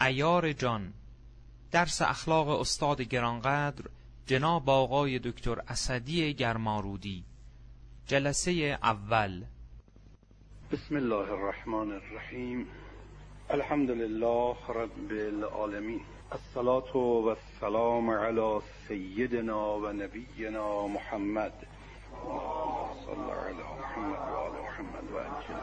ایار جان درس اخلاق استاد گرانقدر جناب آقای دکتر اسدی گرمارودی. جلسه اول. بسم الله الرحمن الرحیم. الحمد لله رب العالمین. الصلاة و السلام علی سیدنا و نبینا محمد. صلی علی محمد و آل محمد و انجل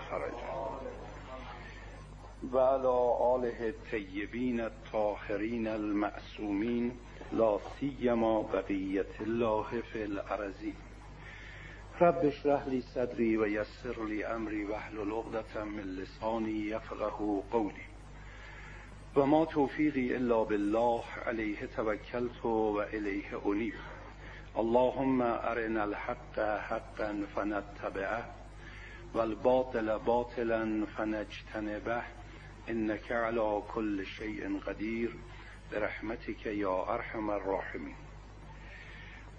و على آله الطیبین الطاهرین المعصومین لا سیما بقیت الله فی الارضین رب اشرح لی صدری و یسر لی امری واحلل عقدة من لسانی یفقه قولی. و ما توفیقی الا بالله علیه توکلت و الیه انیب. اللهم ارنا الحق حقا فنتبعه والباطل باطلا فنجتنبه. انك على كل شيء قدیر برحمتك یا ارحم الراحمین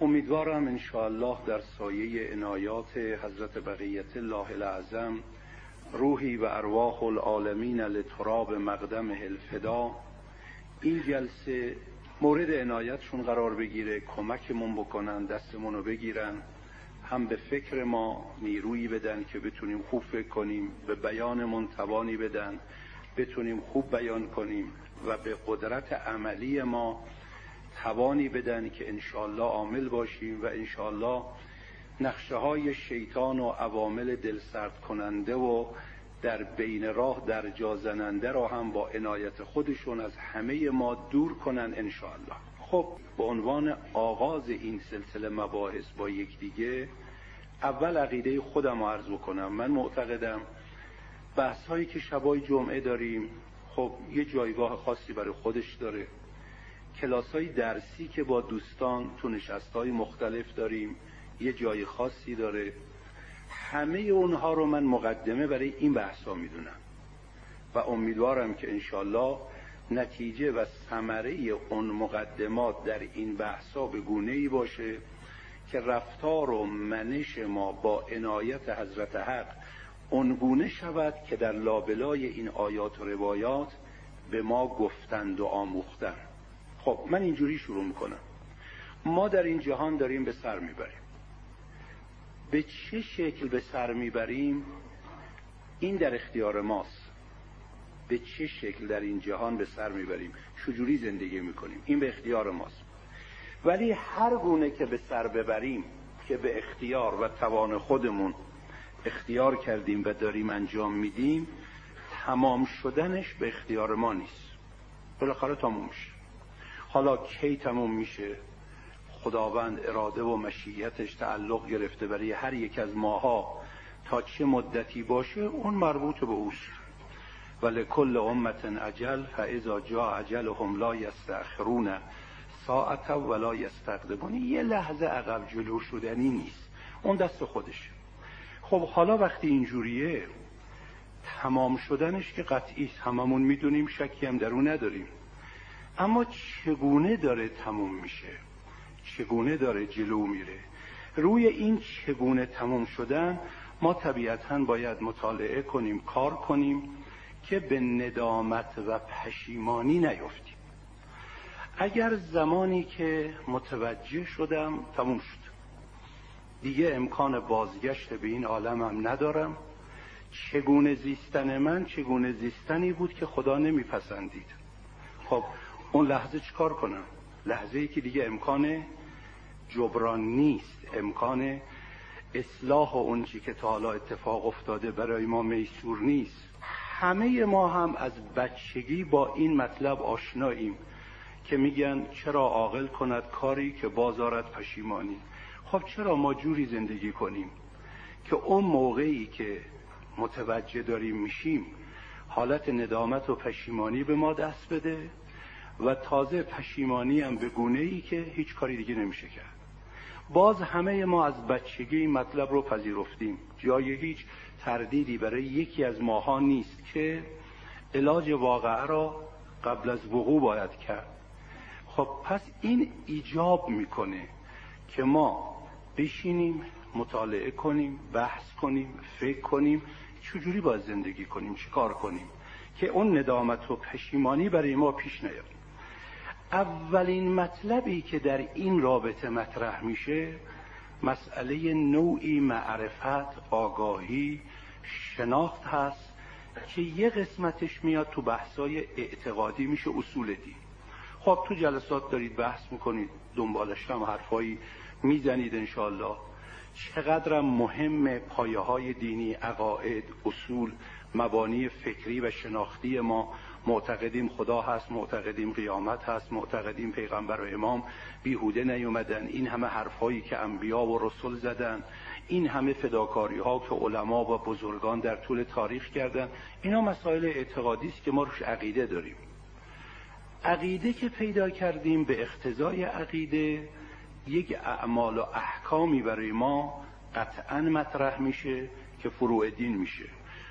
امیدوارم الله در سایه عنایات حضرت بقیت الله العظم روحی و ارواح العالمین لتراب مقدم الفدا این جلسه مورد عنایتشون قرار بگیره کمکمون بکنن دستمون رو بگیرن. هم به فکر ما نیرویی بدن که بتونیم خوب فکر کنیم به بیانمون توانی بدن. بتونیم خوب بیان کنیم و به قدرت عملی ما توانی بدن که انشالله عامل باشیم و انشالله نقشه های شیطان و عوامل دلسرد کننده و در بین راه در جا زننده را هم با عنایت خودشون از همه ما دور کنن انشالله خب به عنوان آغاز این سلسله مباحث با یکدیگه اول عقیده خودم عرض بکنم. من معتقدم بحث هایی که شبای جمعه داریم خب یه جایگاه خاصی برای خودش داره. کلاس های درسی که با دوستان تو نشست های مختلف داریم یه جای خاصی داره. همه اونها رو من مقدمه برای این بحث ها می‌دونم. و امیدوارم که انشالله نتیجه و ثمره اون مقدمات در این بحث ها به گونه ای باشه که رفتار و منش ما با عنایت حضرت حق اونگونه شود که در لابلای این آیات و روایات به ما گفتند و آموختند. خب من اینجوری شروع می‌کنم. ما در این جهان داریم به سر می‌بریم. به چه شکل به سر می‌بریم؟ این در اختیار ماست. به چه شکل در این جهان به سر می‌بریم؟ چجوری زندگی می‌کنیم. این به اختیار ماست. ولی هر گونه که به سر ببریم که به اختیار و توان خودمون اختیار کردیم و داریم انجام میدیم تمام شدنش به اختیار ما نیست. بالاخره تموم میشه. حالا کی تموم میشه؟ خداوند اراده و مشیتش تعلق گرفته برای هر یک از ماها. تا چه مدتی باشه اون مربوط به اوست. ولکل امت عجل فاذا جا عجلهم لا یستأخرون ساعت ولا یستقدمون. یه لحظه عقب جلو شدنی نیست. اون دست خودشه. خب حالا وقتی اینجوریه تمام شدنش که قطعی هممون می‌دونیم شکی هم در اون نداریم. اما چگونه داره تموم میشه؟ چگونه داره جلو میره؟ روی این چگونه تموم شدن ما طبیعتا باید مطالعه کنیم کار کنیم که به ندامت و پشیمانی نیفتیم. اگر زمانی که متوجه شدم تموم شد. دیگه امکان بازگشت به این عالمم ندارم. چگونه زیستن من چگونه زیستنی بود که خدا نمیپسندید. خب اون لحظه چیکار کنم؟ لحظه ای که دیگه امکان جبران نیست. امکان اصلاح و اون که تا حالا اتفاق افتاده برای ما میسور نیست. همه ما هم از بچگی با این مطلب آشناییم که میگن چرا عاقل کند کاری که بازارت پشیمانی؟ خب چرا ما جوری زندگی کنیم که اون موقعی که متوجه داریم میشیم حالت ندامت و پشیمانی به ما دست بده و تازه پشیمانی هم به گونه ای که هیچ کاری دیگه نمیشه کرد. باز همه ما از بچگی این مطلب رو پذیرفتیم. جای هیچ تردیدی برای یکی از ماها نیست که علاج واقعه را قبل از وقوع باید کرد. خب پس این ایجاب می‌کنه که ما بشینیم مطالعه کنیم بحث کنیم فکر کنیم چجوری باید زندگی کنیم چیکار کنیم که اون ندامت و پشیمانی برای ما پیش نیاد. اولین مطلبی که در این رابطه مطرح میشه مسئله نوعی معرفت آگاهی شناخت هست که یه قسمتش میاد تو بحثای اعتقادی میشه اصول دین. خب تو جلسات دارید بحث می‌کنید دنبالش هم حرفایی می‌زنید انشالله چقدرم مهم پایه های دینی عقاید اصول مبانی فکری و شناختی ما. معتقدیم خدا هست معتقدیم قیامت هست معتقدیم پیغمبر و امام بیهوده نیومدن. این همه حرفهایی که انبیا و رسول زدن این همه فداکاری ها که علما و بزرگان در طول تاریخ کردن اینا مسائل اعتقادی است که ما روش عقیده داریم. عقیده که پیدا کردیم به اختزای عقیده یک اعمال و احکامی برای ما قطعا مطرح میشه که فروع دین میشه.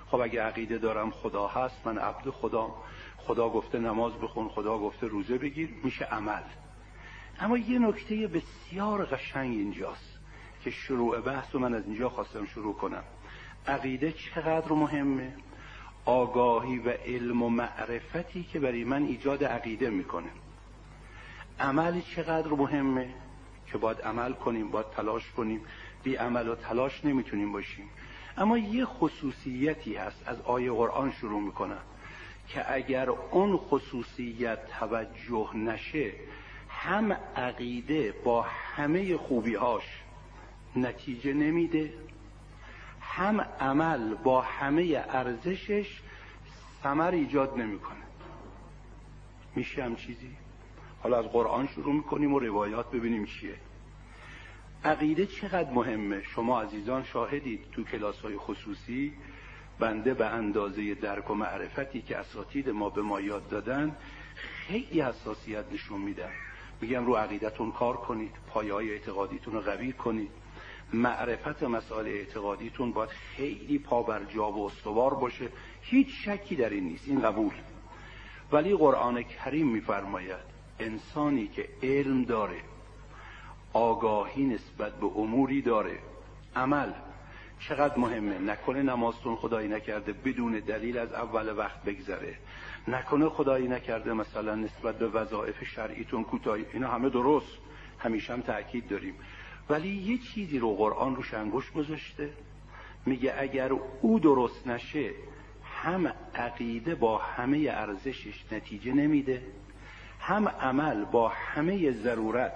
خب اگه عقیده دارم خدا هست من عبد خدا خدا گفته نماز بخون خدا گفته روزه بگیر میشه عمل. اما یه نکته بسیار قشنگ اینجاست که شروع بحث رو من از اینجا خواستم شروع کنم. عقیده چقدر مهمه؟ آگاهی و علم و معرفتی که برای من ایجاد عقیده می‌کنه. عمل چقدر مهمه؟ که باید عمل کنیم باید تلاش کنیم. بی عمل و تلاش نمی‌تونیم باشیم. اما یه خصوصیتی هست از آیه قرآن شروع می‌کنم که اگر اون خصوصیت توجه نشه هم عقیده با همه خوبیهاش نتیجه نمیده هم عمل با همه ارزشش ثمر ایجاد نمی‌کنه. میشه هم چیزی؟ حالا از قرآن شروع می‌کنیم و روایات ببینیم چیه. عقیده چقدر مهمه؟ شما عزیزان شاهدید تو کلاس های خصوصی بنده به اندازه درک و معرفتی که اساتید ما به ما یاد دادن خیلی حساسیت نشون میدن میگم رو عقیدتون کار کنید پایه های اعتقادیتون رو قوی کنید. معرفت مسائل اعتقادیتون باید خیلی پا بر جا و استوار باشه. هیچ شکی در این نیست. این قبول. ولی قرآن کریم میفرماید انسانی که علم داره آگاهی نسبت به اموری داره. عمل چقدر مهمه؟ نکنه نمازتون خدایی نکرده بدون دلیل از اول وقت بگذره. نکنه خدایی نکرده مثلا نسبت به وظایف شرعیتون کوتاهی. اینا همه درست. همیشه هم تأکید داریم. ولی یه چیزی رو قرآن روش انگوش گذاشته. میگه اگر او درست نشه هم عقیده با همه ارزشش نتیجه نمیده. هم عمل با همه ضرورت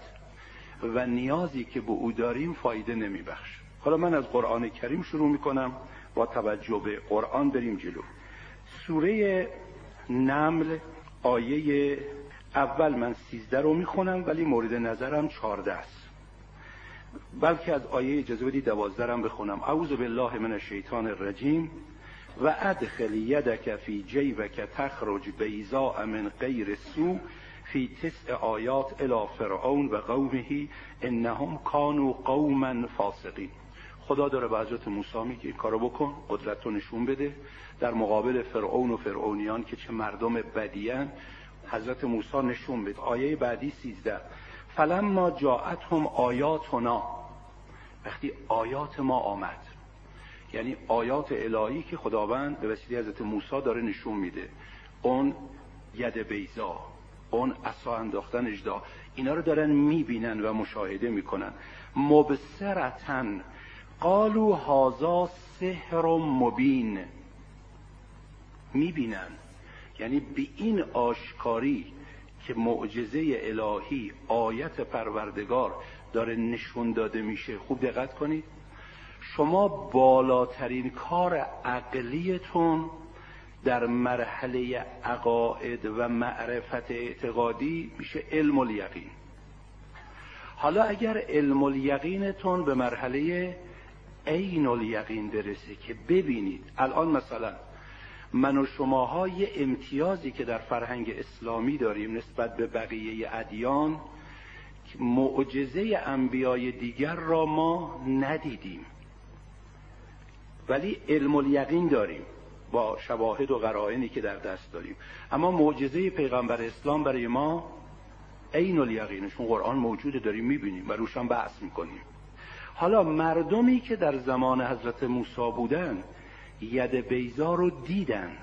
و نیازی که به او داریم فایده نمیبخش. حالا من از قرآن کریم شروع می‌کنم با توجه به قرآن بریم جلو. سوره نمل آیه اول من سیزده رو می‌خونم ولی مورد نظرم چارده است. بلکه از آیه اجازه بدی دوازده هم بخونم. اعوذ بالله من الشیطان الرجیم و ادخل یدک فی جیبک تخرج بیزاء من غیر سو فی تسع آیات الى فرعون و قومه انهم کانوا قوما فاسقین. خدا داره به حضرت موسی میگه کارو بکن قدرت رو نشون بده. در مقابل فرعون و فرعونیان که چه مردم بدیان حضرت موسی نشون بده. آیه بعدی سیزده. فلما جاءتهم آیاتنا. وقتی آیات ما آمد یعنی آیات الهی که خداوند به وسیله حضرت موسی داره نشون میده. اون ید بیزا اون اصا انداختن اجدا اینا رو دارن می‌بینن و مشاهده می‌کنن. مبصرتن قالو هازا سحر مبین. می‌بینن. یعنی به این آشکاری که معجزه الهی آیت پروردگار داره نشون داده میشه. خوب دقت کنید. شما بالاترین کار عقلیتون در مرحله عقاید و معرفت اعتقادی میشه علم الیقین. حالا اگر علم الیقینتون به مرحله عین الیقین برسه که ببینید الان مثلا من و شماها یه امتیازی که در فرهنگ اسلامی داریم نسبت به بقیه ادیان معجزه انبیای دیگر را ما ندیدیم. ولی علم الیقین داریم. با شواهد و قرائنی که در دست داریم. اما معجزه پیغمبر اسلام برای ما عین الیقینشون قرآن موجوده داریم می‌بینیم و روشان بحث می‌کنیم. حالا مردمی که در زمان حضرت موسی بودن ید بیزا رو دیدن.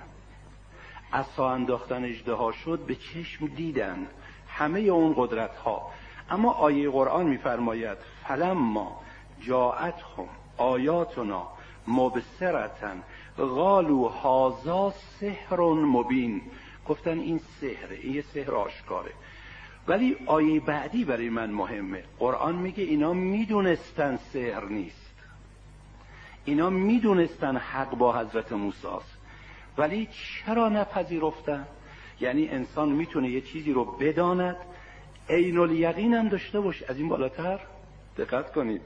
اصا انداختن اجدها شد به چشم دیدن همه اون قدرت ها اما آیه قرآن میفرماید فلما جاعتهم آیاتنا مبصرتن قالو هازا سحر مبین. گفتن این سحره این یه سحر آشکاره. ولی آیه بعدی برای من مهمه. قرآن میگه اینا می‌دونستن سحر نیست. اینا می‌دونستن حق با حضرت موسی ولی چرا نپذیرفتن؟ یعنی انسان می‌تونه یه چیزی رو بداند. عین الیقین هم داشته باشه از این بالاتر؟ دقت کنید.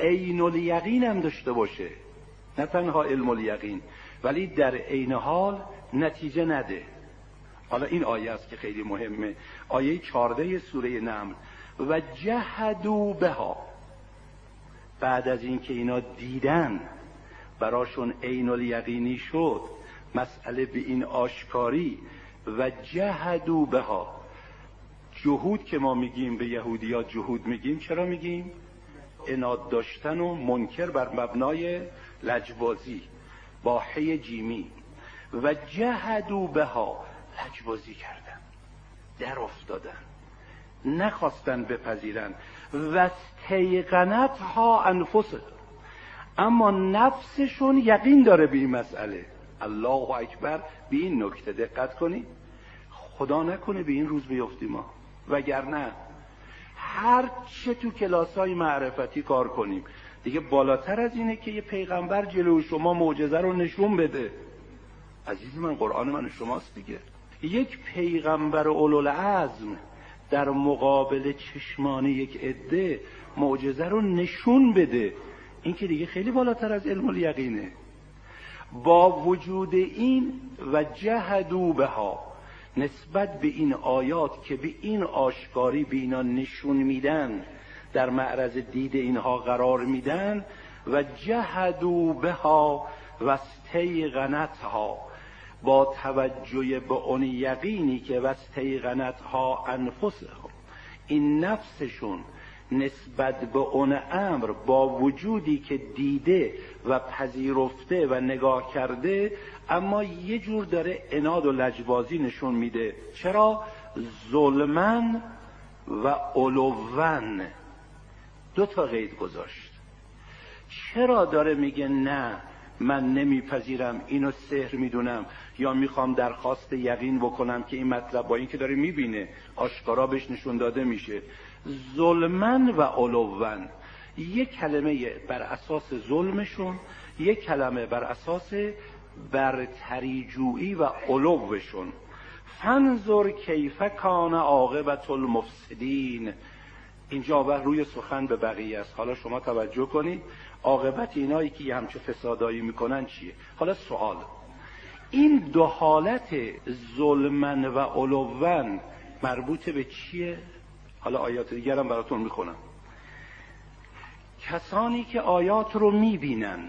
عین الیقین هم داشته باشه. نه تنها علم الیقین ولی در عین حال نتیجه نده. حالا این آیه است که خیلی مهمه. آیه 14 سوره نمل. و جهدو بها. بعد از اینکه اینا دیدن براشون عین الیقینی شد مسئله به این آشکاری. و جهدو بها. جهود که ما میگیم به یهودیات جهود میگیم چرا میگیم؟ اناد داشتن و منکر بر مبنای لجبازی با حی جیمی و جهدو بها لجبازی کردن. در افتادن نخواستن بپذیرن. و تیقنت ها انفسه اما نفسشون یقین داره به این مسئله. الله اکبر به این نکته دقت کنید خدا نکنه به این روز بیفتیم ما. وگرنه هر چه تو کلاس های معرفتی کار کنیم. دیگه بالاتر از اینه که یه پیغمبر جلو شما معجزه رو نشون بده. عزیز من قرآن من شماست دیگه. یک پیغمبر اولوالعزم در مقابل چشمان یک عده معجزه رو نشون بده. این که دیگه خیلی بالاتر از علم الیقینه. با وجود این و جهدو بها نسبت به این آیات که به این آشکاری به اینا نشون میدن در معرض دید اینها قرار میدن و جهدو بها و ها با توجه به اون یقینی که و ها انفسهم این نفسشون نسبت به اون امر با وجودی که دیده و پذیرفته و نگاه کرده اما یه جور داره اناد و لجبازی نشون میده. چرا؟ ظلمن و علوون. دو تا قید گذاشت. چرا داره میگه نه من نمیپذیرم اینو سحر می‌دونم یا می‌خوام درخواست یقین بکنم که این مطلب با این که داره می‌بینه آشکارا بهش نشون داده میشه. ظلمن و علوون یک کلمه بر اساس ظلمشون یک کلمه بر اساس برتریجویی و علوشون. فنظر کیف کان عاقبت المفسدین. اینجا و روی سخن به بقیه است. حالا شما توجه کنید عاقبت اینایی که همچه فسادایی می‌کنن چیه؟ حالا سوال. این دو حالت ظلمن و علوون مربوط به چیه؟ حالا آیات دیگرم براتون می‌خونم. کسانی که آیات رو می‌بینن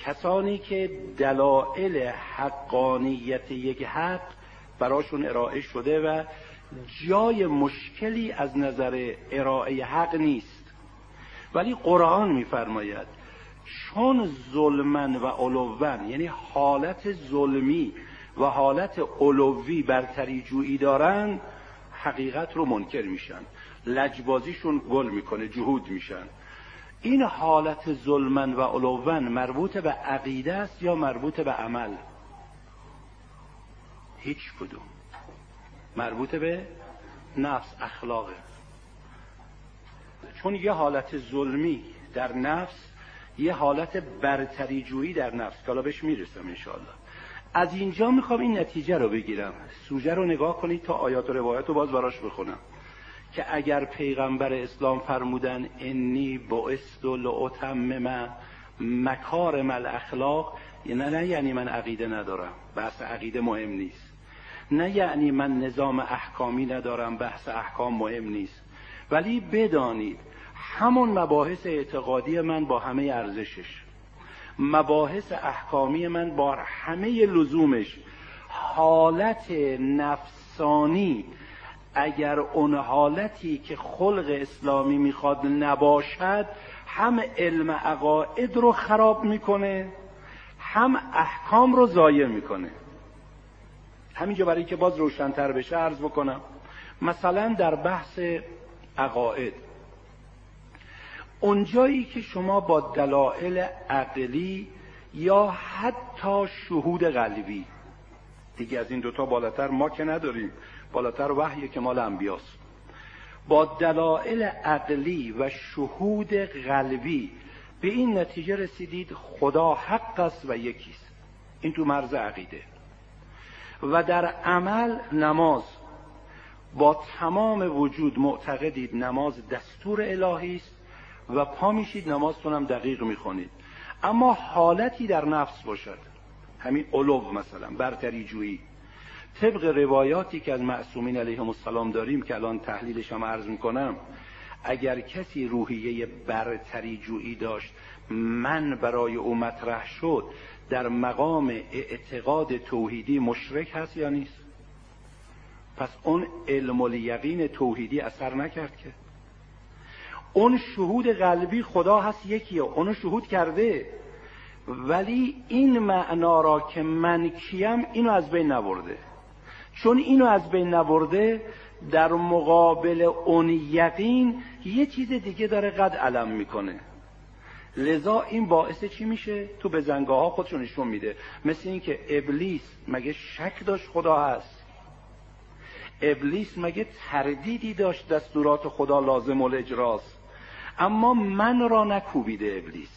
کسانی که دلائل حقانیت یک حق براشون ارائه شده و جای مشکلی از نظر ارائه حق نیست. ولی قرآن میفرماید چون ظلمن و علوون یعنی حالت ظلمی و حالت علوی برتری جویی دارن حقیقت رو منکر میشن. لجبازیشون گل می‌کنه جهود میشن. این حالت ظلمن و علوون مربوط به عقیده است یا مربوط به عمل؟ هیچ کدوم. مربوط به نفس اخلاقه چون یه حالت ظلمی در نفس یه حالت برتری جویی در نفس. که حالا بهش می‌رسم انشاءالله. از اینجا می‌خوام این نتیجه رو بگیرم. سوژه رو نگاه کنید تا آیات و روایت رو باز براش بخونم. که اگر پیغمبر اسلام فرمودن انی بعثت لاتمم مکارم الاخلاق. نه نه یعنی من عقیده ندارم. بحث عقیده مهم نیست. نه یعنی من نظام احکامی ندارم بحث احکام مهم نیست. ولی بدانید همون مباحث اعتقادی من با همه ارزشش. مباحث احکامی من با همه لزومش. حالت نفسانی اگر اون حالتی که خلق اسلامی می‌خواد نباشد هم علم عقاید رو خراب می‌کنه هم احکام رو ضایع می‌کنه. همینجا برای که باز روشنتر بشه عرض بکنم. مثلا در بحث عقاید. اونجایی که شما با دلایل عقلی یا حتی شهود قلبی دیگه از این دوتا بالاتر ما که نداریم بالاتر وحی که مال انبیاست. با دلایل عقلی و شهود قلبی به این نتیجه رسیدید خدا حق است و یکیست این تو مرز عقیده. و در عمل نماز. با تمام وجود معتقدید نماز دستور الهی است و پا میشید نمازتون دقیق می‌خونید. اما حالتی در نفس باشد. همین علو مثلا برتری جویی. طبق روایاتی که از معصومین علیهم السلام داریم که الان تحلیلش هم عرض می‌کنم اگر کسی روحیه برتری جویی داشت من برای او مطرح شد در مقام اعتقاد توحیدی مشرک هست یا نیست؟ پس اون علم الیقین توحیدی اثر نکرد که. اون شهود قلبی خدا هست یکیه اونو شهود کرده. ولی این معنا را که من کیم اینو از بین نبرده. چون اینو از بین نبرده در مقابل اون یقین یه چیز دیگه داره قد علم می‌کنه. لذا این باعث چی میشه؟ تو به زنگاه ها خودشون نشون میده. مثل اینکه ابلیس مگه شک داشت خدا هست؟ ابلیس مگه تردیدی داشت دستورات خدا لازم الاجراست؟ اما من را نکوبیده ابلیس.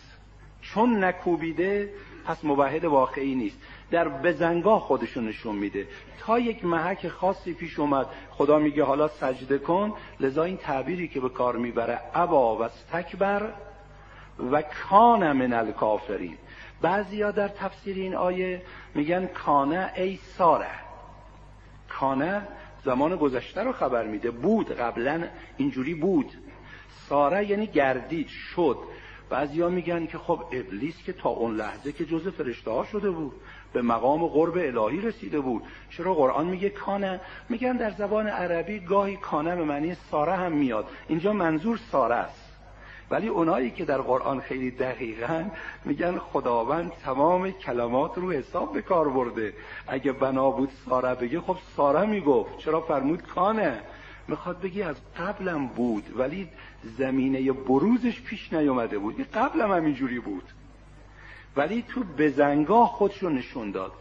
چون نکوبیده پس موحد واقعی نیست. در بزنگاه خودشون نشون میده. تا یک محک خاصی پیش اومد خدا میگه حالا سجده کن. لذا این تعبیری که به کار می‌بره ابا و استکبر و کان من الکافرین. بعضیا در تفسیر این آیه میگن کانه ای ساره. کانه زمان گذشته رو خبر میده. بود قبلا اینجوری بود. ساره یعنی گردید شد. بعضیا میگن که خب ابلیس که تا اون لحظه که جز فرشته ها شده بود به مقام قرب الهی رسیده بود. چرا قرآن میگه کانه میگن در زبان عربی گاهی کانه به معنی ساره هم میاد. اینجا منظور ساره است. ولی اونایی که در قرآن خیلی دقیقا میگن خداوند تمام کلمات رو حساب به کار برده. اگه بنا بود ساره بگه خب ساره می‌گفت. چرا فرمود؟ کانه. می‌خواد بگی از قبلم بود ولی زمینه بروزش پیش نیومده بود. قبلم همینجوری بود. ولی تو بزنگاه خودش رو نشون داد.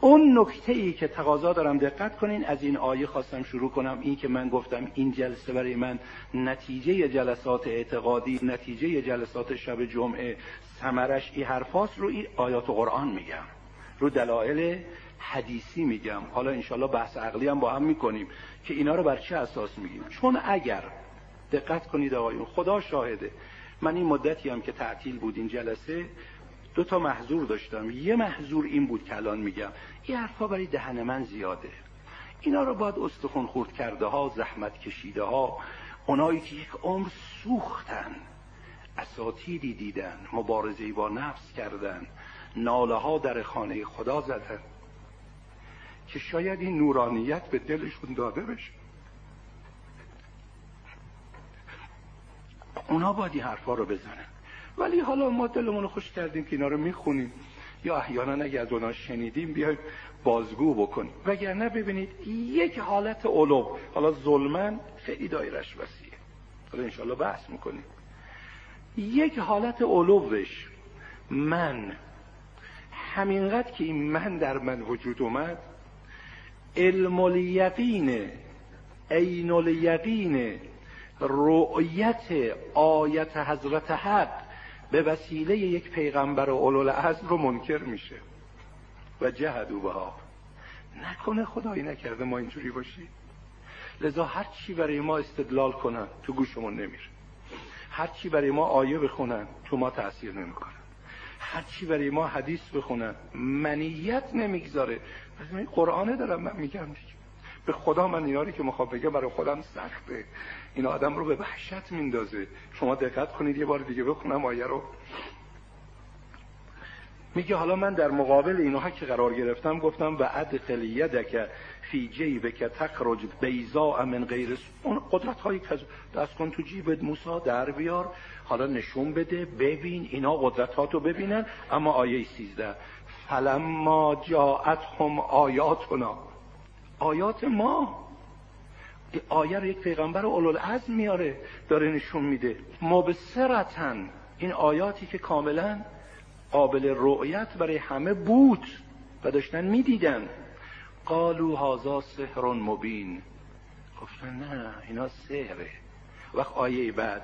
اون نکته ای که تقاضا دارم دقت کنین از این آیه خواستم شروع کنم. این که من گفتم این جلسه برای من نتیجه جلسات اعتقادی نتیجه جلسات شب جمعه سمرش ای حرفاست رو این آیات قرآن میگم. رو دلایل حدیثی میگم. حالا انشالله بحث عقلی هم با هم می‌کنیم که اینا رو بر چه اساس میگیم. چون اگر دقت کنید آقایون خدا شاهده. من این مدتی هم که تعطیل بود این جلسه دو تا محضور داشتم. یه محضور این بود که الان میگم. این حرفا برای دهن من زیاده. اینا رو باید استخون خورد کرده ها زحمت کشیده ها اونایی که یک عمر سوختن اساتیدی دیدن مبارزه با نفس کردن ناله ها در خانه خدا زدن که شاید این نورانیت به دلشون داده بشه. اونا باید این حرفا رو بزنن. ولی حالا ما دلمون رو خوش کردیم که اینا رو می‌خونیم. یا احیانا اگه از اونا شنیدیم بیایم بازگو بکنیم. وگرنه ببینید یک حالت علو. حالا ظلمن خیلی دایرش وسیعه. حالا انشاءالله بحث می‌کنیم. یک حالت علوش. من. همینقدر که این من در من وجود اومد علم الیقین عین الیقین رؤیت آیت حضرت حق به وسیله یک پیغمبر اولول عزم رو منکر میشه. و جهدو بها. نکنه خدایی نکرده ما اینجوری باشی. لذا هر چی برای ما استدلال کنن تو گوشمون نمیره هر چی برای ما آیه بخونن تو ما تاثیر نمی‌کنه هر چی برای ما حدیث بخونن منیت نمی‌گذاره. قرآنه دارم من میگم دیگه. به خدا من ایناری که می‌خوام بگم برای خودم سخته. این آدم رو به وحشت میندازه. شما دقت کنید یه بار دیگه بخونم آیه رو. میگه حالا من در مقابل اینها که قرار گرفتم گفتم و ادخل یدک فی جیبک تخرج بیزا من غیر اون قدرت هایی که دست کن تو جیبت موسا در بیار. حالا نشون بده ببین اینا قدرت ها تو ببینن. اما آیه 13 فلما جاءت هم آیاتنا. آیات ما. آیه رو یک پیغمبر اولوالعزم میاره داره نشون میده. مبصرتن این آیاتی که کاملا قابل رؤیت برای همه بود و داشتن می‌دیدن. قالو هازا سحر مبین. گفتن نه اینا سحره. وقت آیه بعد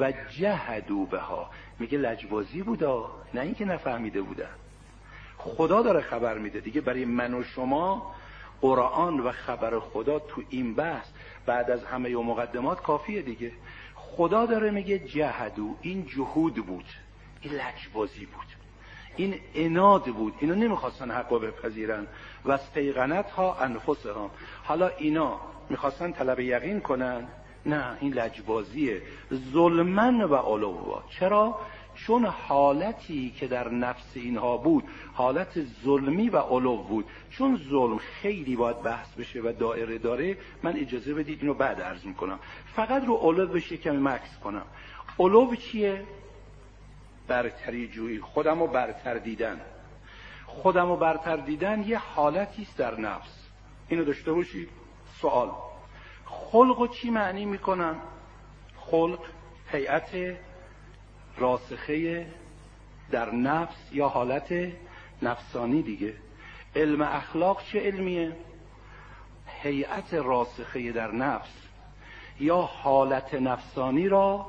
و جهدو بها. میگه لجبازی بودا نه اینکه نفهمیده بودن خدا داره خبر میده. دیگه برای من و شما قرآن و خبر خدا تو این بحث بعد از همه مقدمات کافیه دیگه. خدا داره میگه جهدو. این جهود بود. این لجبازی بود. این اناد بود. اینا نمی‌خواستن حقا بپذیرن. و استیقنت ها انفس ها حالا اینا می‌خواستن طلب یقین کنن؟ نه این لجبازیه. ظلمن و علوا چرا؟ چون حالتی که در نفس اینها بود حالت ظلمی و علو بود. چون ظلم خیلی باید بحث بشه و دائره داره من اجازه بدید اینو بعد عرض می‌کنم. فقط رو علو بشه کمی مکس کنم. علو چیه؟ برتری جویی. خودم رو برتر دیدن. خودم رو برتر دیدن یه حالتی است در نفس. اینو داشته باشید. سوال. خلق چی معنی می‌کنن؟ خلق هیئت راسخه در نفس یا حالت نفسانی دیگه. علم اخلاق چه علمیه؟ هیئت راسخه در نفس یا حالت نفسانی را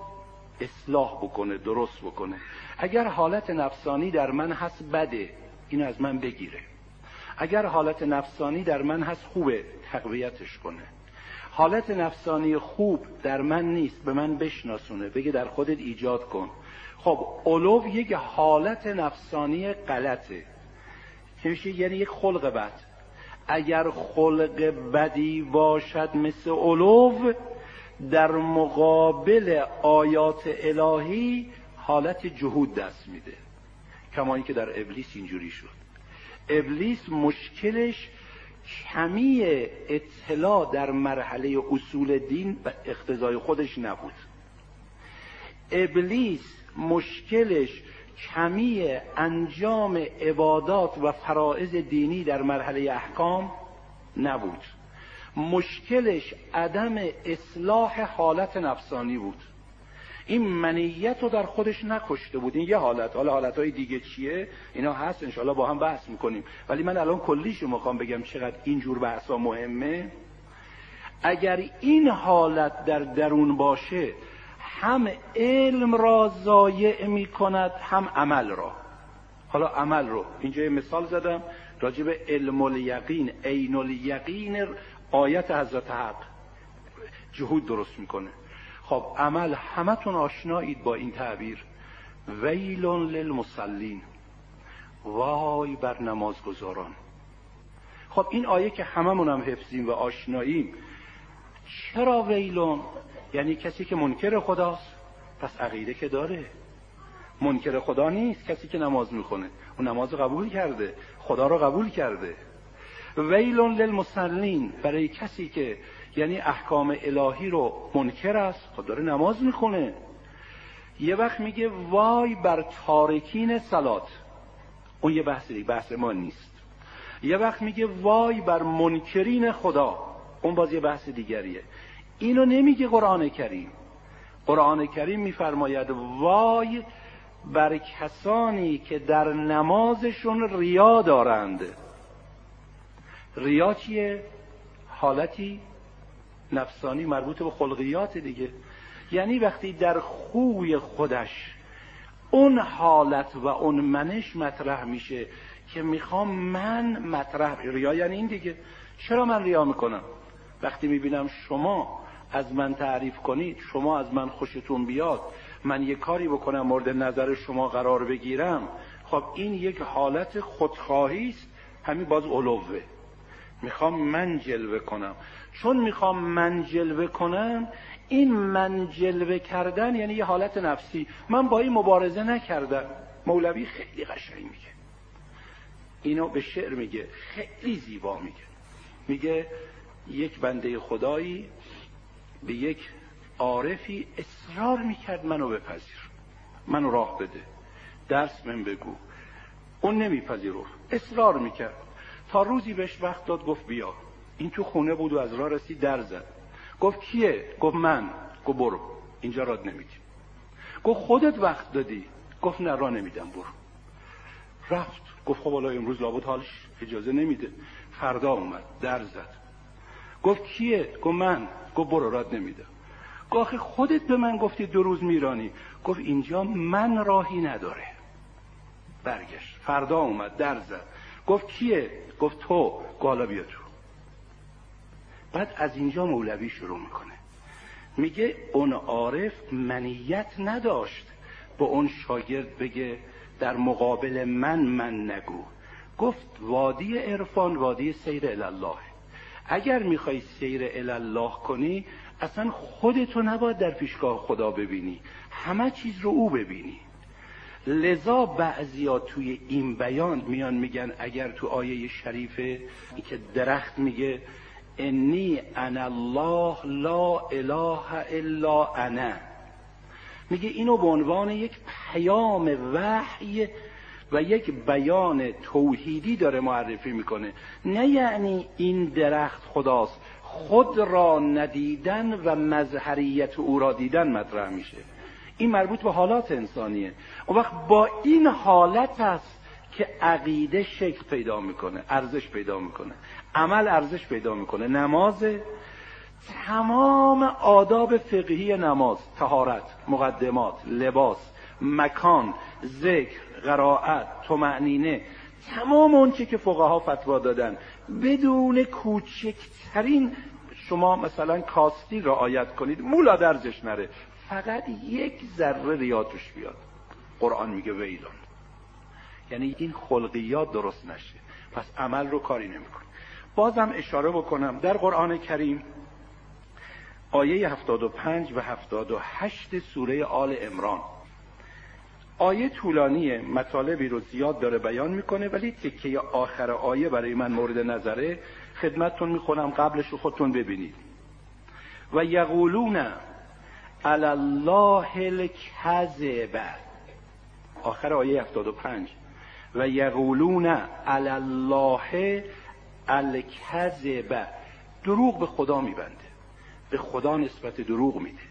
اصلاح بکنه درست بکنه. اگر حالت نفسانی در من هست بده. این از من بگیره. اگر حالت نفسانی در من هست خوبه. تقویتش کنه. حالت نفسانی خوب در من نیست به من بشناسونه. بگه در خودت ایجاد کن. خب علو یک حالت نفسانی غلطه. که میشه؟ یعنی یک خلق بد. اگر خلق بدی باشد مثل علو در مقابل آیات الهی حالت جهود دست میده. کما که در ابلیس اینجوری شد. ابلیس مشکلش کمی اطلاع در مرحله اصول دین و اقتضای خودش نبود. ابلیس مشکلش کمی انجام عبادات و فرائض دینی در مرحله احکام نبود. مشکلش عدم اصلاح حالت نفسانی بود. این منیت رو در خودش نکشته بود. این یه حالت. حالا حالت های دیگه چیه؟ اینا هست. انشاءالله با هم بحث می‌کنیم. ولی من الان کلیشو می‌خوام بگم چقدر اینجور بحثا مهمه. اگر این حالت در درون باشه هم علم را ضایع می کند هم عمل را. حالا عمل رو اینجا یه مثال زدم راجع به علم الیقین عین الیقین آیت حضرت حق. جهود درست می‌کنه. خب عمل همتون آشنایید با این تعبیر. ویل للمصلین. وای بر نمازگزاران. خب این آیه که هممون هم حفظیم و آشناییم چرا ویلون؟ یعنی کسی که منکر خداست پس عقیده که داره. منکر خدا نیست کسی که نماز می‌خونه. اون نماز قبول کرده. خدا رو قبول کرده. ویلون للمسلین برای کسی که یعنی احکام الهی رو منکر است خب داره نماز می‌خونه. یه وقت میگه وای بر تارکین سلات. اون یه بحث دیگه بحث ما نیست. یه وقت میگه وای بر منکرین خدا. اون باز یه بحث دیگریه. اینو نمیگه قرآن کریم. قرآن کریم میفرماید وای بر کسانی که در نمازشون ریا دارند. ریا چیه؟ حالتی نفسانی مربوط به خلقیات دیگه. یعنی وقتی در خوی خودش اون حالت و اون منش مطرح میشه که می‌خوام من مطرح ریا یعنی این دیگه. چرا من ریا می‌کنم؟ وقتی می‌بینم شما از من تعریف کنید شما از من خوشتون بیاد. من یه کاری بکنم مورد نظر شما قرار بگیرم. خب این یک حالت خودخواهی است. همین باز علوه. می‌خوام من جلوه کنم. چون می‌خوام من جلوه کنم این من جلوه کردن یعنی یه حالت نفسی. من با این مبارزه نکردم. مولوی خیلی قشنگ میگه. اینو به شعر میگه. خیلی زیبا میگه. میگه یک بنده خدایی به یک عارفی اصرار می‌کرد منو بپذیر. منو راه بده. درس من بگو. اون نمیپذیرفت. اصرار می‌کرد. تا روزی بهش وقت داد گفت بیا. این تو خونه بود و از راه رسید در زد. گفت کیه؟ گفت من. گفت برو. اینجا راد نمیدی گفت خودت وقت دادی. گفت نه راه نمیدم برو. رفت. گفت خب حالا امروز لابد حالش اجازه نمیده. فردا اومد. در زد. گفت کیه؟ گفت من. گفت برو راد نمیده. گاهی خودت به من گفتی دو روز میرانی. گفت اینجا من راهی نداره. برگشت. فردا اومد در زد. گفت کیه؟ گفت تو. گالا بیا تو. بعد از اینجا مولوی شروع می‌کنه. میگه اون عارف منیت نداشت. به اون شاگرد بگه در مقابل من من نگو. گفت وادی عرفان وادی سیر الله. اگر می‌خوای سیر الله کنی اصلا خودتو نباید در پیشگاه خدا ببینی. همه چیز رو او ببینی. لذا بعضیا توی این بیان میان میگن اگر تو آیه شریفه که درخت میگه انی انا الله لا اله الا انا. میگه اینو به عنوان یک پیام وحی و یک بیان توحیدی داره معرفی می‌کنه. نه یعنی این درخت خداست. خود را ندیدن و مظهریت او را دیدن مطرح میشه. این مربوط به حالات انسانیه. اون وقت با این حالت است که عقیده شکل پیدا می‌کنه ارزش پیدا می‌کنه. عمل ارزش پیدا می‌کنه. نماز تمام آداب فقهی نماز تهارت مقدمات لباس مکان ذکر قرائت تمعنینه تمام اونچه که فقها فتوا دادن. بدون کوچکترین شما مثلا کاستی را آیت کنید مولا درجش نره. فقط یک ذره ریاتش بیاد. قرآن میگه ویلان یعنی این خلقیات درست نشه. پس عمل رو کاری نمی‌کنه. بازم اشاره بکنم در قرآن کریم آیه 75 و 78 سوره آل امران آیه طولانی مطالبی رو زیاد داره بیان می‌کنه ولی تکه آخر آیه برای من مورد نظره. خدمتتون می‌خونم قبلش رو خودتون ببینید. و یقولون علی الله الکذب. آخر آیه 75 و یقولون علی الله الکذب. دروغ به خدا میبنده. به خدا نسبت دروغ میده.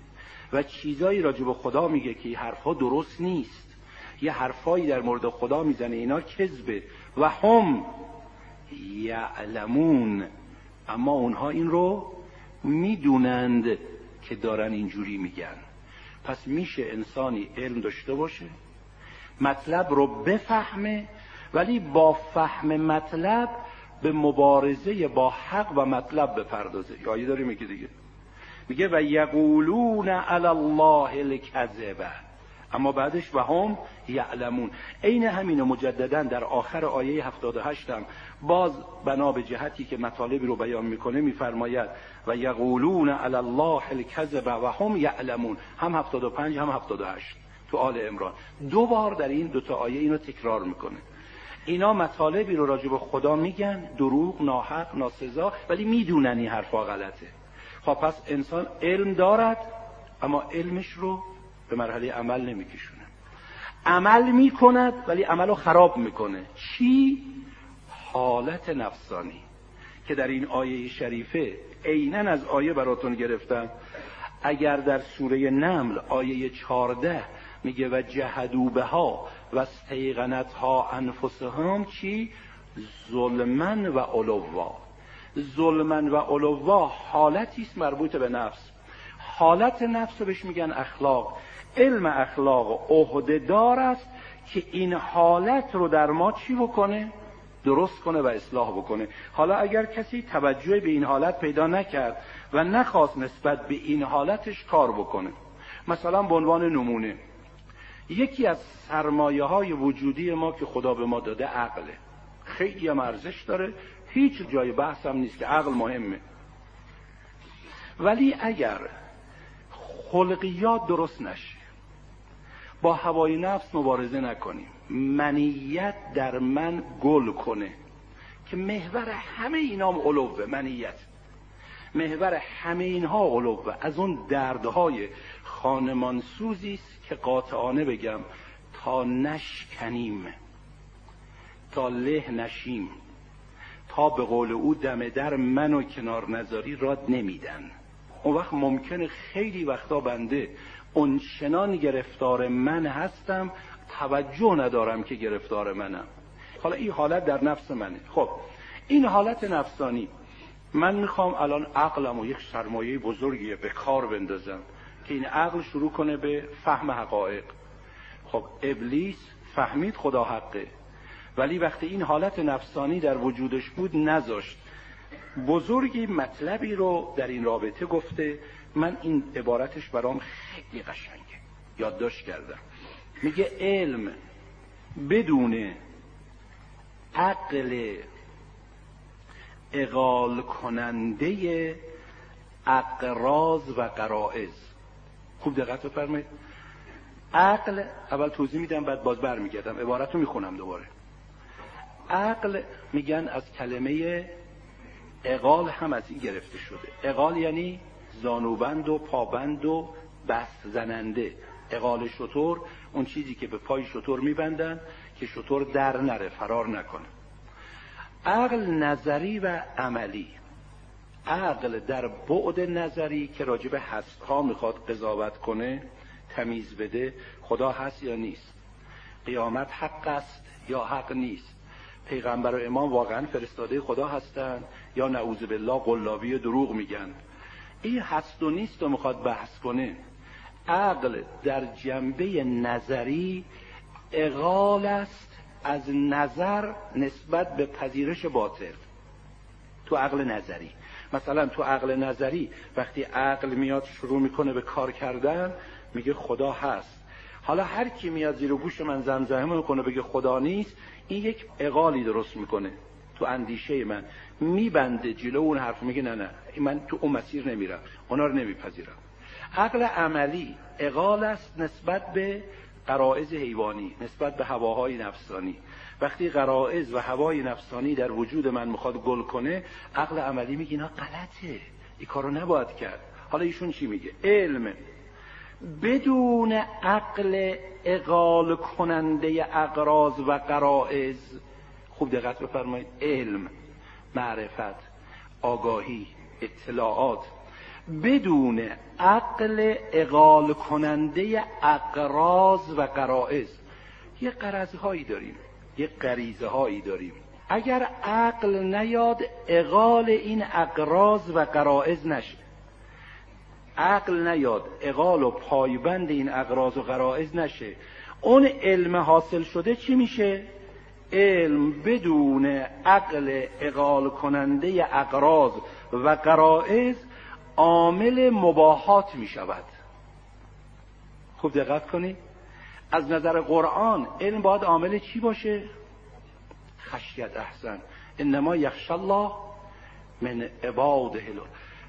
و چیزایی راجع به خدا میگه که حرفها درست نیست. یه حرفایی در مورد خدا می‌زنه. اینا کذبه. و هم یعلمون. اما اونها این رو می‌دونند که دارن اینجوری میگن. پس میشه انسانی علم داشته باشه مطلب رو بفهمه ولی با فهم مطلب به مبارزه با حق و مطلب بپردازه. آیه داری میگه دیگه. میگه و یقولون علی الله الکذبه. اما بعدش و هم یعلمون. عین همین مجددا در آخر آیه 78 هم باز بنا به جهتی که مطالبی رو بیان می‌کنه میفرماید و یقولون علی الله الکذب و هم یعلمون. هم 75 هم 78 تو آل امران دو بار در این دوتا آیه اینو تکرار می‌کنه. اینا مطالبی رو راجع به خدا میگن دروغ ناحق ناسزا ولی می‌دونن این حرفا غلطه. خب پس انسان علم دارد اما علمش رو به مرحله عمل نمیکشونه. عمل می‌کند ولی عمل رو خراب می‌کنه. چی؟ حالت نفسانی. که در این آیه شریفه عینا از آیه براتون گرفتم. اگر در سوره نمل آیه چارده میگه و جهدو ها و استیقنت ها انفسهم چی؟ ظلمن و علوا. ظلمن و علوا حالتی است مربوط به نفس. حالت نفس رو بهش میگن اخلاق. علم اخلاق عهده دار است که این حالت رو در ما چی بکنه؟ درست کنه و اصلاح بکنه. حالا اگر کسی توجه به این حالت پیدا نکرد و نخواست نسبت به این حالتش کار بکنه. مثلا به عنوان نمونه یکی از سرمایه های وجودی ما که خدا به ما داده عقله. خیلی هم ارزش داره. هیچ جای بحث هم نیست که عقل مهمه. ولی اگر خلقیات درست نشه با هوای نفس مبارزه نکنیم. منیت در من گل کنه. که محور همه اینام علوه منیت. محور همه اینها علوه. از اون دردهای خانمانسوزی است که قاطعانه بگم تا نشکنیم تا له نشیم تا به قول او دم در منو کنار نظاری راد نمیدن. اون وقت ممکنه خیلی وقتا بنده اونچنان گرفتار من هستم توجه ندارم که گرفتار منم. حالا این حالت در نفس منه. خب این حالت نفسانی. من می‌خوام الان عقلم و یک سرمایه بزرگی به کار بندازم که این عقل شروع کنه به فهم حقایق. خب ابلیس فهمید خدا حقه. ولی وقتی این حالت نفسانی در وجودش بود نذاشت. بزرگی مطلبی رو در این رابطه گفته من این عبارتش برام خیلی قشنگه. یادداشت کردم. میگه علم بدون عقل اقال کننده اقراض و قرائز. خوب دقت بفرمایید. عقل اول توضیح میدم بعد باز برمیگردم. عبارت رو می‌خونم دوباره. عقل میگن از کلمه اقال هم از این گرفته شده. اقال یعنی زانوبند و پابند و بست زننده. اقال شطور اون چیزی که به پای شطور میبندن که شطور در نره فرار نکنه. عقل نظری و عملی. عقل در بعد نظری که راجب هستها می‌خواد قضاوت کنه تمیز بده خدا هست یا نیست؟ قیامت حق است یا حق نیست؟ پیغمبر و امام واقعا فرستاده خدا هستند یا نعوذ بالله قلابی دروغ میگن؟ این هست و نیست و می‌خواد بحث کنه. عقل در جنبه نظری اقال است از نظر نسبت به پذیرش باطل. تو عقل نظری. مثلا تو عقل نظری وقتی عقل میاد شروع می‌کنه به کار کردن میگه خدا هست. حالا هر کی میاد زیر گوش من زمزمه می‌کنه بگه خدا نیست این یک اقالی درست می‌کنه. تو اندیشه من. میبنده جلو اون حرف میگه نه نه. من تو اون مسیر نمیرم. اونا رو نمیپذیرم. عقل عملی اقال است نسبت به قرائز حیوانی نسبت به هواهای نفسانی. وقتی قرائز و هوای نفسانی در وجود من می‌خواد گل کنه عقل عملی میگه اینا غلطه. این کارو نباید کرد. حالا ایشون چی میگه؟ علم. بدون عقل اقال کننده اقراض و قرائز خوب دقت بفرمایید. علم. معرفت آگاهی اطلاعات بدون عقل اقال کننده اقراض و قرائز یه قرض هایی داریم یه قریزه هایی داریم. اگر عقل نیاد اقال این اقراض و قرائز نشه. عقل نیاد اقال و پایبند این اقراض و قرائز نشه. اون علم حاصل شده چی میشه؟ علم بدون عقل اقال کننده اقراض و قرائز عامل مباهات می شود. خوب دقت کنید از نظر قرآن علم باید عامل چی باشه؟ خشیت احسن. انما یخش الله من عباده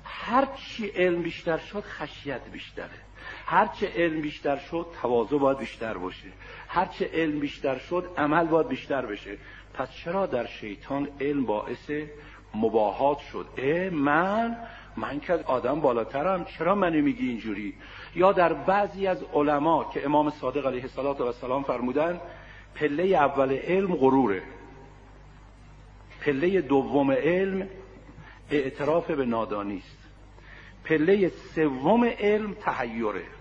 هر چی علم بیشتر شد خشیت بیشتره. هرچه علم بیشتر شد تواضع باید بیشتر باشه. هرچه علم بیشتر شد عمل باید بیشتر بشه. پس چرا در شیطان علم باعث مباهات شد؟ اه من؟ من که آدم بالاترم. چرا منو میگی اینجوری؟ یا در بعضی از علما که امام صادق علیه السلام فرمودن پله اول علم غروره. پله دوم علم اعتراف به نادانی است پله سوم علم تحیره.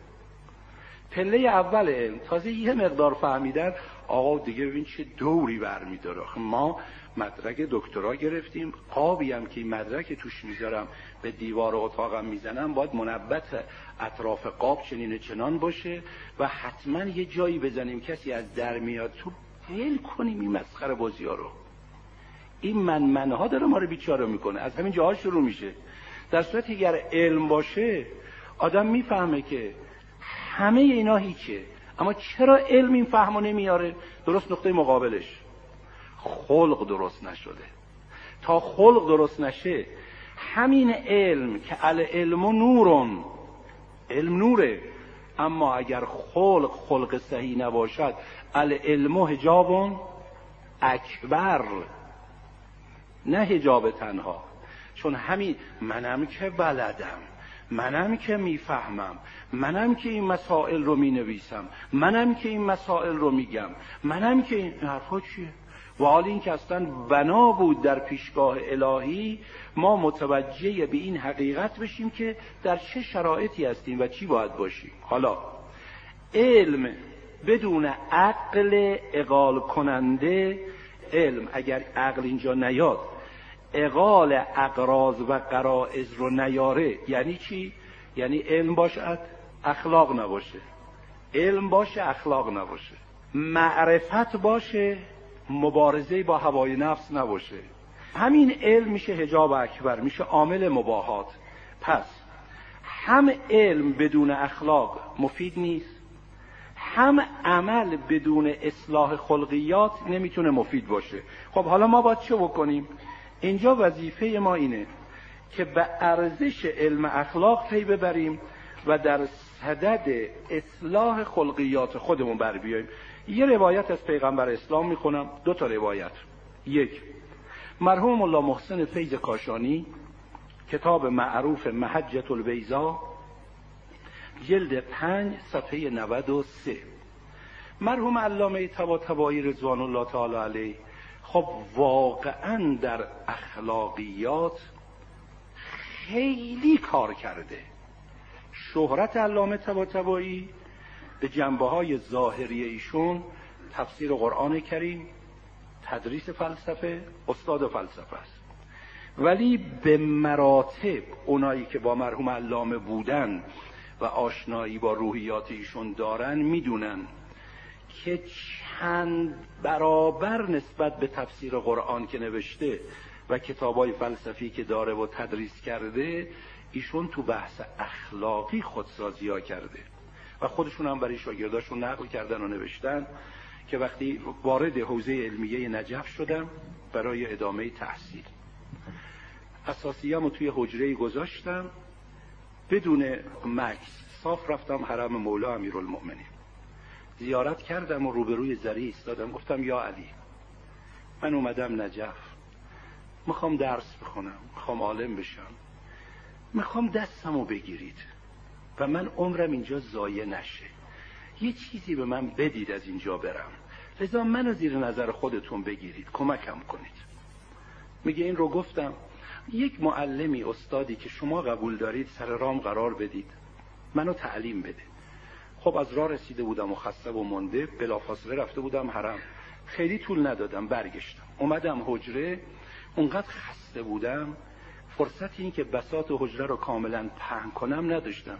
پله اول علم تازه یه مقدار فهمیدن آقا دیگه ببین چه دوری برمیداره ما مدرک دکترا گرفتیم. قابی هم که مدرک توش می‌ذارم به دیوار اتاقم می‌زنم باید منبت اطراف قاب چنین چنان باشه و حتما یه جایی بزنیم کسی از در میاد. تو هل کنیم این مسخره بازی ها رو. این من منها داره ما رو بیچاره می‌کنه. از همین جاها شروع میشه. در صورتی اگر علم باشه آدم می‌فهمه که همه اینا هیچه. اما چرا علم این فهمو نمیاره؟ درست نقطه مقابلش. خلق درست نشده. تا خلق درست نشه همین علم که علم و نورون علم نوره. اما اگر خلق خلق صحیح نباشد العلم و حجابون اکبر. نه حجاب تنها. چون همین منم که بلدم منم که می‌فهمم. منم که این مسائل رو می‌نویسم. منم که این مسائل رو میگم. منم که این حرفا چیه؟ و حال این که اصلا بنا بود در پیشگاه الهی ما متوجه به این حقیقت بشیم که در چه شرایطی هستیم و چی باید باشیم. حالا علم بدون عقل اقال کننده علم اگر عقل اینجا نیاد اقال اقراض و قرائز رو نیاره. یعنی چی؟ یعنی علم باشد اخلاق نباشه. علم باشه اخلاق نباشه. معرفت باشه مبارزه با هوای نفس نباشه. همین علم میشه هجاب اکبر میشه عامل مباهات. پس هم علم بدون اخلاق مفید نیست هم عمل بدون اصلاح خلقیات نمی‌تونه مفید باشه. خب حالا ما باید چه بکنیم؟ اینجا وظیفه ما اینه که به ارزش علم اخلاق پی ببریم و در صدد اصلاح خلقیات خودمون بر بیاییم. یه روایت از پیغمبر اسلام می‌خونم. دو تا روایت. یک مرحوم الله محسن فیض کاشانی کتاب معروف محجت البیزا جلد پنج صفحه 93 مرحوم علامه تبا تبایی رضوان الله تعالی علیه خب واقعا در اخلاقیات خیلی کار کرده. شهرت علامه تبا تبایی به جنبه های ظاهری ایشون تفسیر قرآن کریم تدریس فلسفه استاد فلسفه است. ولی به مراتب اونایی که با مرحوم علامه بودن و آشنایی با روحیات ایشون دارن می‌دونن که چند برابر نسبت به تفسیر قرآن که نوشته و کتابای فلسفی که داره و تدریس کرده ایشون تو بحث اخلاقی خودسازی ها کرده. و خودشون هم برای شاگرداشون نقل کردن و نوشتن که وقتی وارد حوزه علمیه نجف شدم برای ادامه تحصیل. اساسیامو توی حجره گذاشتم. بدون مکس صاف رفتم حرم مولا امیرالمؤمنین. زیارت کردم و روبروی زری ایستادم. گفتم یا علی من اومدم نجف. می‌خوام درس بخونم می‌خوام عالم بشم. می‌خوام دستمو بگیرید و من عمرم اینجا ضایع نشه. یه چیزی به من بدید از اینجا برم. لذا منو زیر نظر خودتون بگیرید کمکم کنید. میگه این رو گفتم. یک معلمی استادی که شما قبول دارید سر رام قرار بدید. منو تعلیم بده. خب از راه رسیده بودم و خسته و منده بلافاصله رفته بودم حرم. خیلی طول ندادم برگشتم. اومدم حجره اونقدر خسته بودم فرصت این که بسات حجره رو کاملا پهن کنم نداشتم.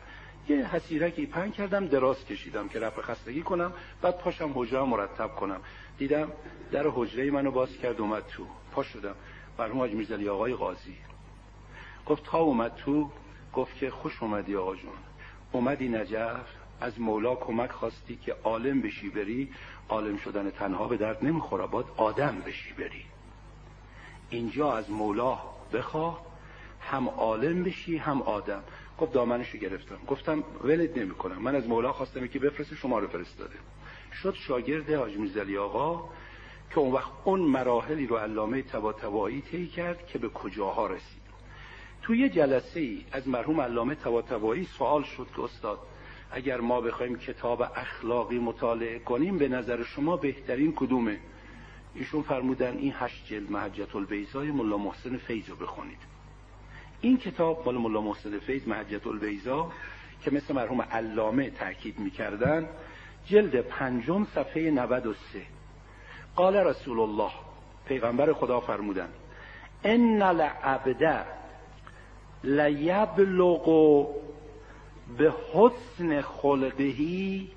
یه حسیرکی پهن کردم دراز کشیدم که رفع خستگی کنم بعد پاشم حجره مرتب کنم. دیدم در حجره منو باز کرد اومد تو. پا شدم. مرحوم حاج میرزلی آقای قاضی. گفت تا اومد تو گفت که خوش اومدی آقا جون. اومدی نجف از مولا کمک خواستی که عالم بشی بری عالم شدن تنها به درد نمی‌خوره باید آدم بشی بری. اینجا از مولا بخواه هم عالم بشی هم آدم. گفت دامنشو گرفتم. گفتم ولد نمی کنم من از مولا خواستم که بفرسته شما رو فرستاده. شد شاگرد حاج میرزلی آقا که اون وقت اون مراحلی رو علامه تبا تبایی طی کرد که به کجاها رسید. توی جلسه ای از مرحوم علامه تبا تبایی سوال شد که استاد اگر ما بخوایم کتاب اخلاقی مطالعه کنیم به نظر شما بهترین کدومه؟ ایشون فرمودن این هشت جلد محجت البیزای ملا محسن فیض رو بخونید. این کتاب مال ملا محسن فیض محجت البیزا که مثل مرحوم علامه تاکید می‌کردن جلد پنجم صفحه 93 قال رسول الله پیغمبر خدا فرمودن ان العبد لیبلغ به حسن خلقهی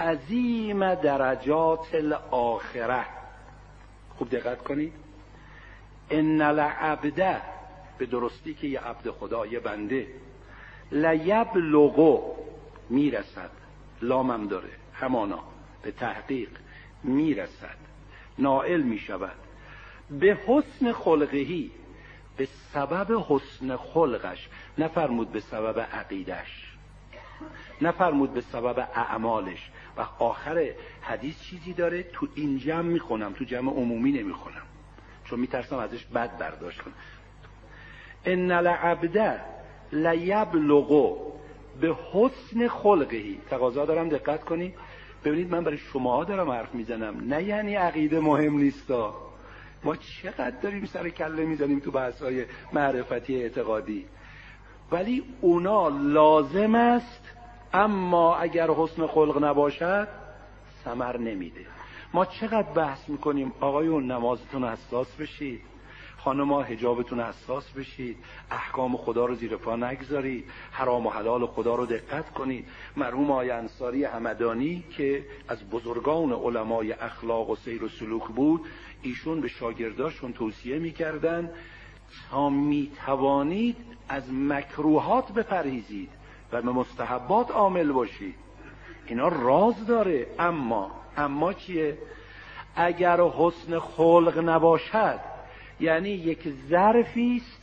عظیم درجات الاخره خوب دقت کنید. ان العبد به درستی که یه عبد خدا یه بنده لیبلغ می‌رسد. لامم داره. همانا. به تحقیق می‌رسد. نائل می‌شود. به حسن خلقهی به سبب حسن خلقش نفرمود به سبب عقیدش. نفرمود به سبب اعمالش. و آخر حدیث چیزی داره تو این جمع می‌خونم تو جمع عمومی نمی‌خونم. چون میترسم ازش بد برداشت کنم. ان العبد لیبلغ به حسن خلقهی تقاضا دارم دقت کنی. ببینید من برای شما دارم حرف می‌زنم. نه یعنی عقیده مهم نیستا ما چقدر داریم سر کله می‌زنیم تو بحث های معرفتی اعتقادی. ولی اونا لازم است اما اگر حسن خلق نباشد سمر نمیده. ما چقدر بحث می‌کنیم آقایون نمازتون حساس بشید خانما هجابتون حساس بشید احکام خدا رو زیر پا نگذارید حرام و حلال خدا رو دقت کنید. مرحوم آی انصاری همدانی که از بزرگان علمای اخلاق و سیر و سلوک بود ایشون به شاگرداشون توصیه می‌کردن تا می‌توانید از مکروهات بپرهیزید و به مستحبات عامل باشید. اینا راز داره. اما اما چیه؟ اگر حسن خلق نباشد یعنی یک ظرفی است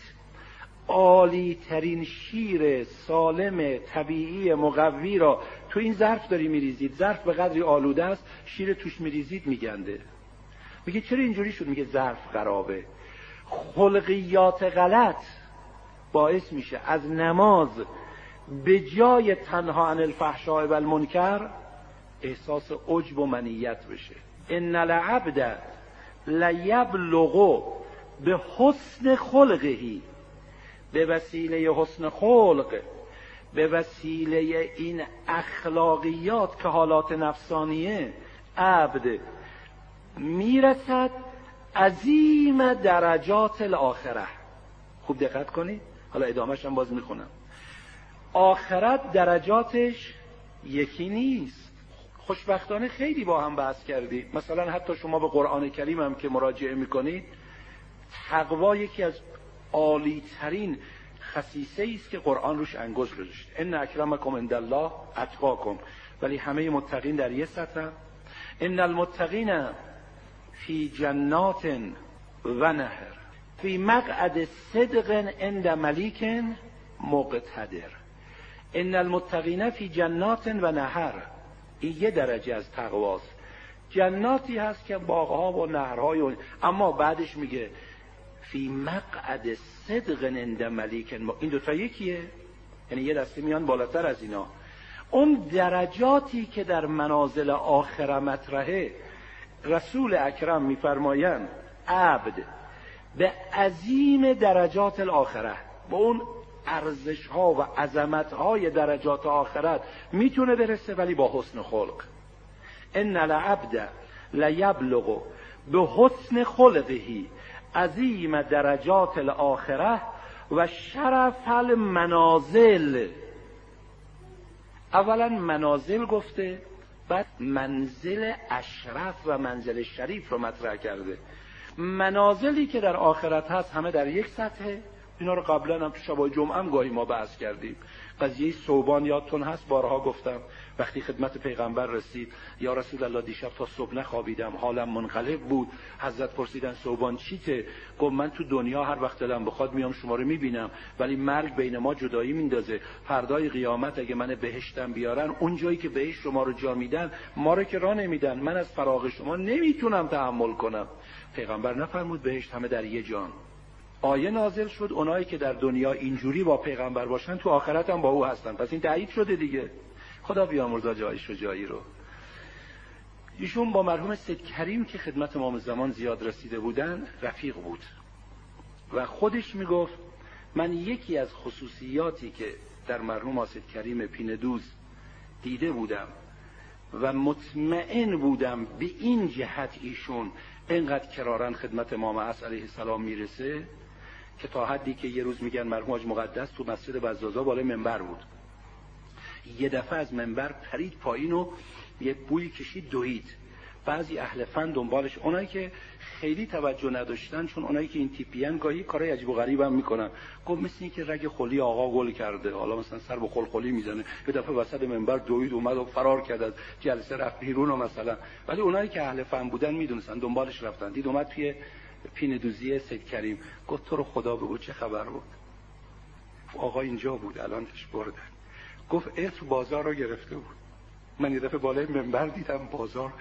عالی ترین شیر سالم طبیعی مقوی را تو این ظرف داری میریزید. ظرف به قدری آلوده است شیر توش میریزید میگنده. میگه چرا اینجوری شد؟ میگه ظرف خرابه. خلقیات غلط باعث میشه از نماز به جای تنها عن الفحشاء و المنکر احساس عجب و منیت بشه. ان العبد لیبلغ به حسن خلقهی به وسیله حسن خلق به وسیله این اخلاقیات که حالات نفسانیه عبد می‌رسد عظیم درجات الاخره خوب دقت کنید. حالا ادامهش هم باز می‌خونم. آخرت درجاتش یکی نیست. خوشبختانه خیلی با هم بحث کردیم مثلا حتی شما به قرآن کریم هم که مراجعه می‌کنید تقوا یکی از عالی ترین خصیصه است که قرآن روش انگشت گذاشته. ان اکرمکم عند الله اتقاکم. ولی همه متقین در یه سطح ان المتقین فی جنات و نهر. فی مقعد صدق عند ملیک مقتدر. ان المتقین فی جنات و نهر. این یه درجه از تقواست. جناتی هست که باغها و نهرهای و... اما بعدش میگه فی مقعد صدق عند ملیک این دوتا یکیه. یعنی یه دسته میان بالاتر از اینا. اون درجاتی که در منازل آخره مطرحه رسول اکرم میفرمایند عبد به عظیم درجات الاخره با اون ارزش ها و عظمت های درجات آخرت می‌تونه برسه ولی با حسن خلق. ان العبد لیبلغ به حسن خلقهی عظیم درجات الاخره و شرف المنازل. اولا منازل گفته بعد منزل اشرف و منزل شریف رو مطرح کرده. منازلی که در آخرت هست همه در یک سطحه. اینا رو قبلا هم تو شبای جمعه هم گاهی ما بحث کردیم. قضیه صوبان یادتون هست؟ بارها گفتم. وقتی خدمت پیغمبر رسید یا رسول الله دیشب تا صبح نخوابیدم حالم منقلب بود. حضرت پرسیدن صوبان چیته؟ گفت من تو دنیا هر وقت دلم بخواد میام شما رو می‌بینم ولی مرگ بین ما جدایی میندازه. فردای قیامت اگه من بهشتم بیارن اون جایی که بهش شما رو جا میدن ما رو که راه نمیدن. من از فراغ شما نمی‌تونم تحمل کنم. پیغمبر نفرمود بهشت همه در یه جان. آیه نازل شد اونایی که در دنیا اینجوری با پیغمبر باشن تو آخرت هم با او هستن. پس این تایید شده دیگه. خدا بیامرزا جایش و جایی رو. ایشون با مرحوم سید کریم که خدمت امام زمان زیاد رسیده بودن رفیق بود. و خودش می‌گفت من یکی از خصوصیاتی که در مرحوم سید کریم پیندوز دیده بودم و مطمئن بودم به این جهت ایشون اینقدر کرارن خدمت امام عصر علیه السلام می‌رسه که تا حدی که یه روز میگن مرحوم حاج مقدس تو مسجد بزازا بالای منبر بود. یه دفعه از منبر پرید پایین و یه بوی کشید دوید بعضی اهل فن دنبالش. اونایی که خیلی توجه نداشتن چون اونایی که این تیپیان گاهی کارای عجیب و غریب هم می‌کنن. گفت مثل این که رگ خلی آقا گل کرده. حالا مثلا سر به خل خلی می‌زنه. یه دفعه وسط منبر دوید اومد و فرار کرد از جلسه رفت بیرون مثلا. ولی اونایی که اهل فن بودن می‌دونستن دنبالش رفتن. دید اومد توی پین دوزی سید کریم. گفت تو رو خدا بگو چه خبر بود؟ آقا اینجا بود الانش بردن. گفت عطر بازار رو گرفته بود. من یه دفعه بالای منبر دیدم بازار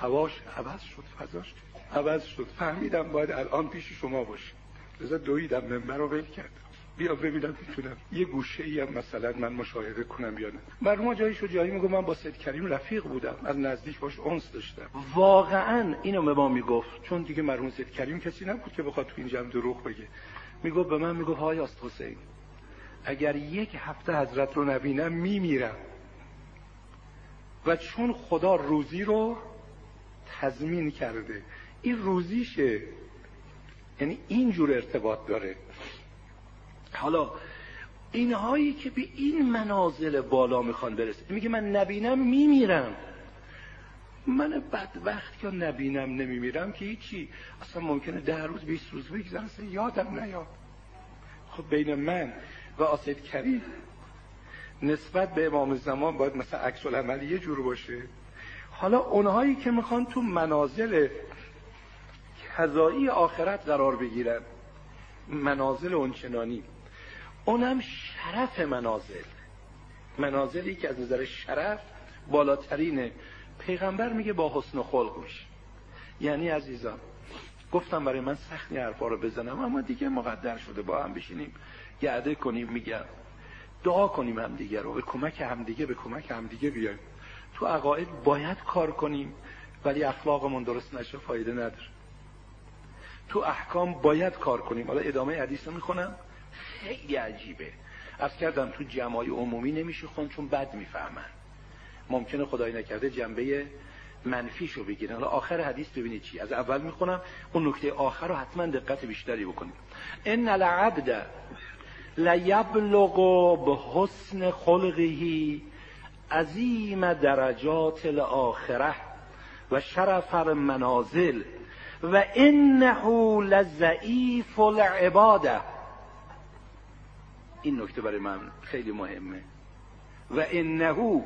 هواش عوض شد فضاش عوض شد. فهمیدم باید الان پیش شما باشی لذا دویدم منبر رو ول کردم. بیا ببینم می‌تونم. یه گوشه ای هم مثلا من مشاهده کنم یا نه. مرحوم جایی شو جایی میگه من با سید کریم رفیق بودم. از نزدیک باش اونس داشتم. واقعا اینو به ما می‌گفت. چون دیگه مرحوم سید کریم کسی نبود که بخواد تو این جمع دروغ بگه. می‌گفت به من می‌گفت های است حسین اگر یک هفته حضرت رو نبینم میمیرم. و چون خدا روزی رو تضمین کرده این روزیشه. یعنی اینجور ارتباط داره. حالا اینهایی که به این منازل بالا می‌خوان برسه. میگه من نبینم میمیرم. من بدبخت که نبینم نمیمیرم که هیچی. اصلا ممکنه ده روز بیست روز بگذارم یادم نیاد. خب بین من و آسید کریم نسبت به امام زمان باید مثلا عکس العمل یه جور باشه. حالا اونهایی که می‌خوان تو منازل کذایی آخرت قرار بگیرن. منازل اونچنانی. اونم شرف منازل. منازلی که از نظر شرف بالاترینه پیغمبر میگه با حسن خلق میشه. یعنی عزیزان گفتم برای من سختی حرفا رو بزنم اما دیگه مقدر شده با هم بشینیم. گرده کنیم میگم. دعا کنیم همدیگه رو به کمک همدیگه به کمک همدیگه بیایم. تو عقاید باید کار کنیم ولی اخلاقمون درست نشه فایده نداره. تو احکام باید کار کنیم. حالا ادامه حدیث می‌خونم. خیلی عجیبه. از کردم تو جمعای عمومی نمیشه خون چون بد می‌فهمن. ممکنه خدای نکرده جنبه منفیشو بگیرن. حالا آخر حدیث ببینید چی. از اول می‌خونم. اون نکته آخر رو حتما دقت بیشتری بکنیم ان العبد لیبلغ به حسن خلقه عظیم درجات الاخره و شرف المنازل و انه لضعیف العباده. این نکته برای من خیلی مهمه. و انه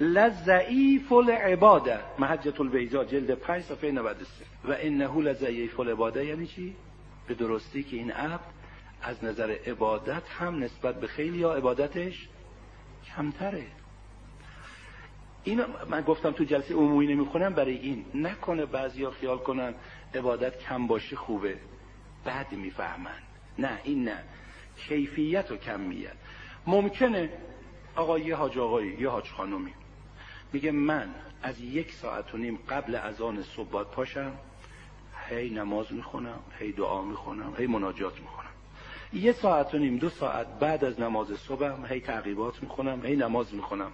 لضعیف العباده. محجت البیضا جلد 5 صفحه 93 و انه لضعیف العباده یعنی چی؟ به درستی که این عبد از نظر عبادت هم نسبت به خیلی یا عبادتش کمتره. این من گفتم تو جلسه عمومی نمی‌خونم برای این نکنه بعضیا خیال کنن عبادت کم باشه خوبه. بعد می‌فهمن. نه این نه. کیفیت و کمیت. ممکنه آقا یه حاج آقایی یه حاج خانومی میگه من از یک ساعت و نیم قبل از آن صبح پاشم هی نماز می‌خونم هی دعا می‌خونم هی مناجات می‌خونم. یه ساعت و نیم دو ساعت بعد از نماز صبحم هی تعقیبات می‌خونم هی نماز می‌خونم.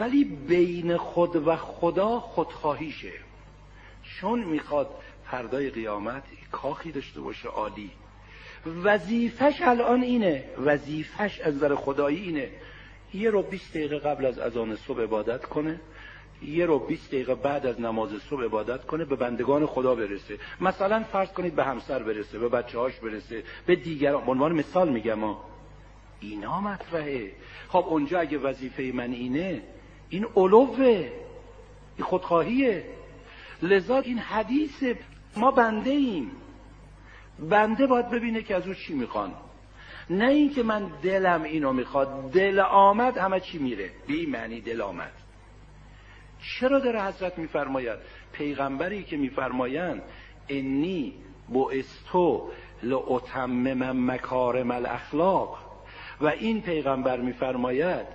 ولی بین خود و خدا خودخواهیشه. چون می‌خواد فردای قیامت کاخی داشته باشه عالی. وظیفش الان اینه وظیفش از در خدایی اینه. یه رو 20 دقیقه قبل از اذان صبح عبادت کنه یه رو 20 دقیقه بعد از نماز صبح عبادت کنه به بندگان خدا برسه. مثلا فرض کنید به همسر برسه به بچه هاش برسه به دیگران. عنوان مثال میگم اینا مطرحه. خب اونجا اگه وظیفه من اینه این علوه. این خودخواهیه. لذا این حدیث ما بنده ایم. بنده باید ببینه که از او چی می‌خوان. نه اینکه من دلم اینو می‌خواد. دل آمد همه چی میره. بی معنی دل آمد. چرا داره حضرت میفرماید؟ پیغمبری که میفرمایند انی بعثتو لاتمم مکارم الاخلاق و این پیغمبر میفرماید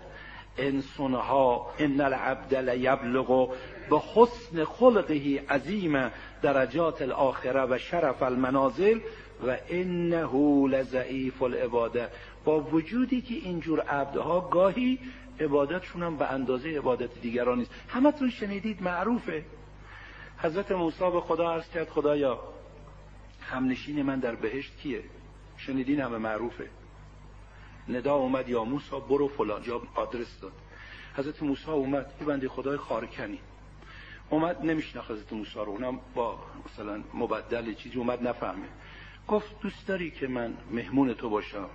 انسانها ان العبد لیبلغ به حسن خلقه عظیم درجات الاخره و شرف المنازل و انه لضعیف العباده با وجودی که اینجور عبدها گاهی عبادتشون هم به اندازه عبادت دیگران نیست. همتون شنیدید معروفه. حضرت موسی به خدا عرض کرد خدایا همنشین من در بهشت کیه؟ شنیدین همه معروفه. ندا اومد یا موسی برو فلان جا آدرس داد. حضرت موسی اومد یه بنده خدای خارکنی. اومد نمیشناخت حضرت موسی رو. اونم با مثلا مبدل چیزی اومد نفهمه. گفت دوست داری که من مهمون تو باشم؟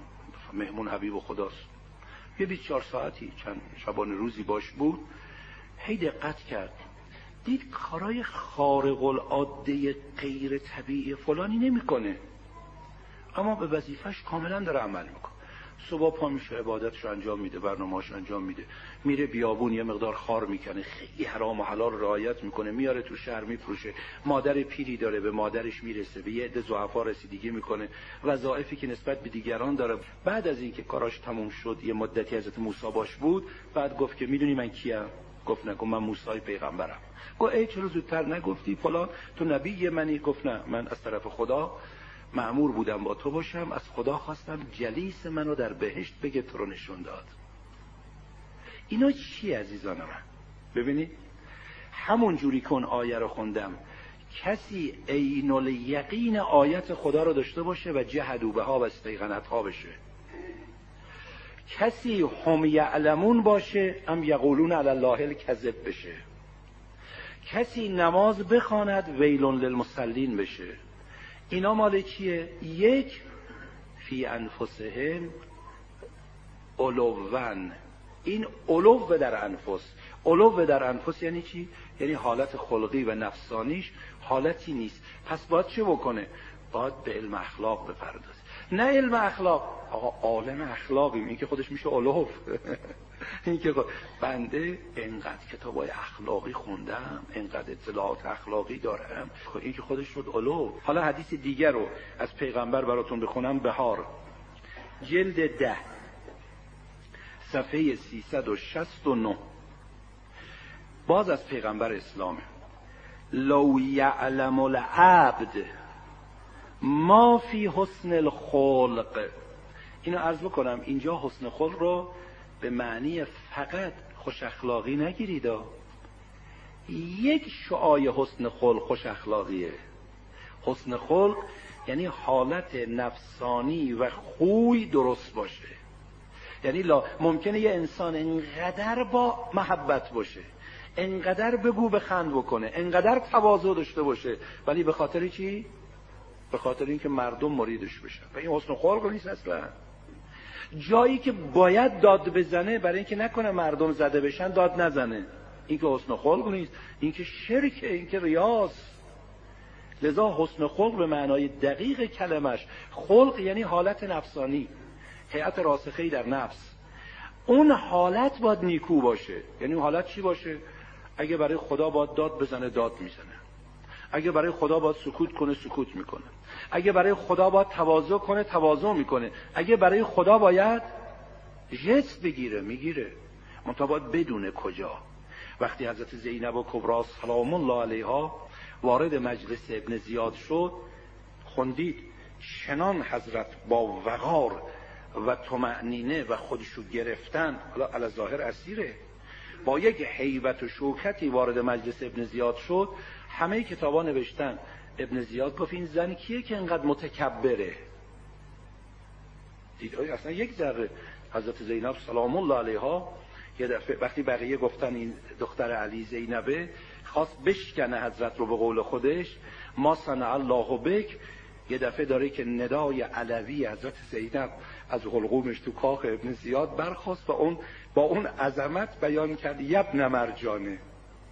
مهمون حبیب خداست. یه 24 ساعتی چند شبان روزی باش بود هی دقت کرد. دید کارای خارق العاده غیر طبیعی فلانی نمی‌کنه. اما به وظیفش کاملا داره عمل می‌کنه. صبح پا میشه عبادتش انجام میده برنامه‌اش انجام میده. میره بیابون یه مقدار خار می‌کنه خیلی حرام و حلال رعایت می‌کنه. میاره تو شهر میفروشه. مادر پیری داره به مادرش می‌رسه. به یه عده ضعفا رسیدگی می‌کنه. وظایفی که نسبت به دیگران داره. بعد از اینکه کاراش تموم شد یه مدتی حضرت موسی باش بود. بعد گفت که می‌دونی من کیم؟ گفت نگو من موسی پیغمبرم. گفت ای چرا زودتر نگفتی؟ فلان. تو نبی منی؟ گفت نه من از طرف خدا معمور بودم با تو باشم از خدا خواستم جلیس منو در بهشت بگه تو رو نشون داد. اینا چی عزیزان من؟ ببینید همون جوری کن آیه رو خوندم. کسی عین الیقین آیت خدا رو داشته باشه و جهدو به ها و استیغنت ها بشه. کسی هم یعلمون باشه هم یقولون علی الله الکذب بشه. کسی نماز بخواند ویلون للمصلین بشه. اینا مال چیه یک فی انفسهم علوون. این علو در انفس. علو در انفس یعنی چی؟ یعنی حالت خلقی و نفسانیش حالتی نیست. پس باید چه بکنه؟ باید به علم اخلاق بپردازه. نه علم اخلاق. آقا عالم اخلاقی. این که خودش میشه علوف این که بنده انقدر کتابای اخلاقی خوندم انقدر اطلاعات اخلاقی دارم. خب این که خودش شد علو. حالا حدیث دیگر رو از پیغمبر براتون بخونم. بهار. جلد ده. صفحه 369 باز از پیغمبر اسلامه لو یعلم العبد ما فی حسن الخلق. اینو عرض بکنم اینجا حسن خلق رو به معنی فقط خوش اخلاقی نگیرید یک شعای حسن خلق خوش اخلاقیه. حسن خلق یعنی حالت نفسانی و خوی درست باشه. یعنی لا ممکنه یه انسان انقدر با محبت باشه انقدر بگو بخند بکنه انقدر تواضع داشته باشه ولی به خاطر چی؟ به خاطر اینکه مردم مریدش بشن. و این حسن خلق نیست اصلا. جایی که باید داد بزنه برای اینکه نکنه مردم زده بشن داد نزنه. این که حسن خلق نیست این که شرکه این که ریاض. لذا حسن خلق به معنای دقیق کلمش. خلق یعنی حالت نفسانی حیات راسخه در نفس. اون حالت باید نیکو باشه. یعنی اون حالت چی باشه؟ اگه برای خدا باید داد بزنه داد می‌زنه. اگه برای خدا باید سکوت کنه سکوت می‌کنه. اگه برای خدا باید تواضع کنه تواضع می‌کنه. اگه برای خدا باید جست بگیره می‌گیره. منتها باید بدونه کجا. وقتی حضرت زینب و کبرا سلام الله علیها وارد مجلس ابن زیاد شد خوندید چنان حضرت با وقار و تمعنینه و خودشو گرفتن حالا علا ظاهر اسیره. با یک حیبت و شوکتی وارد مجلس ابن زیاد شد همه کتابا نوشتن. ابن زیاد گفت این زن کیه که انقدر متکبره؟ دید اصلا یک ذره حضرت زینب سلام الله علیها یه دفعه وقتی بقیه گفتن این دختر علی زینبه خواست بشکنه حضرت رو به قول خودش ما صنع الله بک یه دفعه داره که ندای علوی حضرت زینب از حلقومش تو کاخ ابن زیاد برخواست و اون با اون عظمت بیان کرد یبن مرجانه.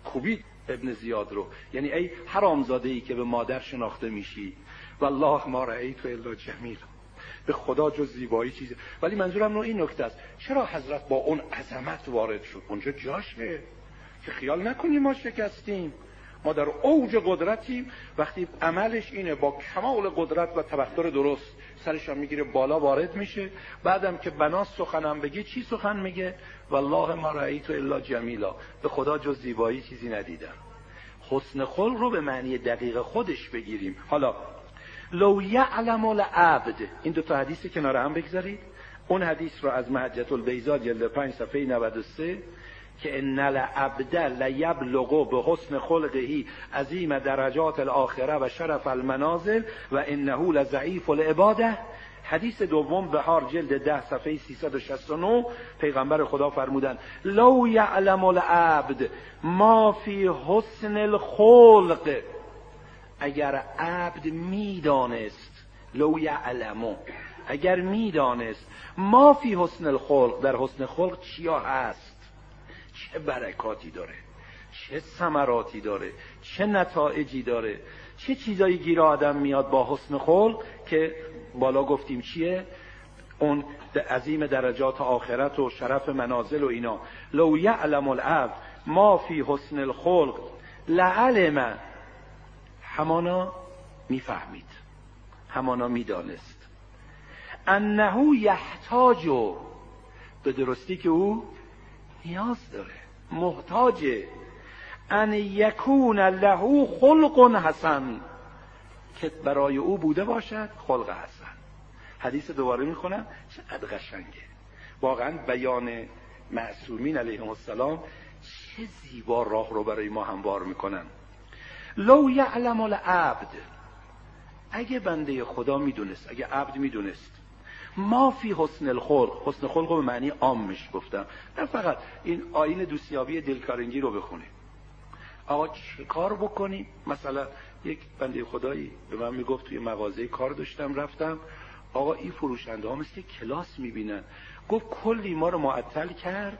خوبی ابن زیاد رو. یعنی ای حرامزاده ای که به مادر شناخته میشی. والله ما رأیت الا جمیل. به خدا جز زیبایی چیزی. ولی منظورم رو این نکته است. چرا حضرت با اون عظمت وارد شد؟ اونجا جاشه. که خیال نکنیم ما شکستیم. ما در اوج قدرتیم. وقتی عملش اینه با کمال قدرت و تبختر درست. سرش می‌گیره بالا وارد میشه. بعدم که بناس سخنم بگی چی سخن میگه؟ والله ما رأیت الا جمیلا. به خدا جز زیبایی چیزی ندیدم. حسن خلق رو به معنی دقیق خودش بگیریم. حالا لو یعلم العبد. این دو تا حدیث کنار هم بگذارید. اون حدیث رو از محجت البیزا جلد 5 صفحه 93 که ان العبد لیبلغ به حسن خلقه عظیم درجات الاخره و شرف المنازل و انه لضعیف العباده. حدیث دوم بهار جلد ده صفحه 369 پیغمبر خدا فرمودن لو یعلم العبد ما فی حسن الخلق. اگر عبد می‌دانست لو یعلمو اگر می‌دانست ما فی حسن الخلق در حسن خلق چیا هست؟ چه برکاتی داره؟ چه ثمراتی داره؟ چه نتایجی داره؟ چه چیزایی گیر آدم میاد با حسن خلق که بالا گفتیم چیه؟ اون عظیم درجات آخرت و شرف منازل و اینا. لو یعلم العبد ما فی حسن الخلق لعلم. همانا می‌فهمید. همانا می‌دانست. انه یحتاج به درستی که او نیاز داره محتاجه ان یکون له خلق حسن که برای او بوده باشد خلق حسن حدیث دوباره می‌خونم. چقدر قشنگه. واقعا بیان معصومین علیهم السلام چه زیبا راه رو برای ما هموار می‌کنن. لو یعلم العبد. اگه بنده خدا می‌دونست اگه عبد می‌دونست. ما فی حسن الخلق. حسن خلق به معنی عامش گفتم. نه فقط این آین دوستیابی دلکارنگی رو بخونه. آقا چه کار بکنیم؟ مثلا یک بنده خدایی به من می‌گفت توی مغازه کار داشتم رفتم. آقا این فروشنده ها مثل کلاس می‌بینن گفت کلی ما رو معطل کرد.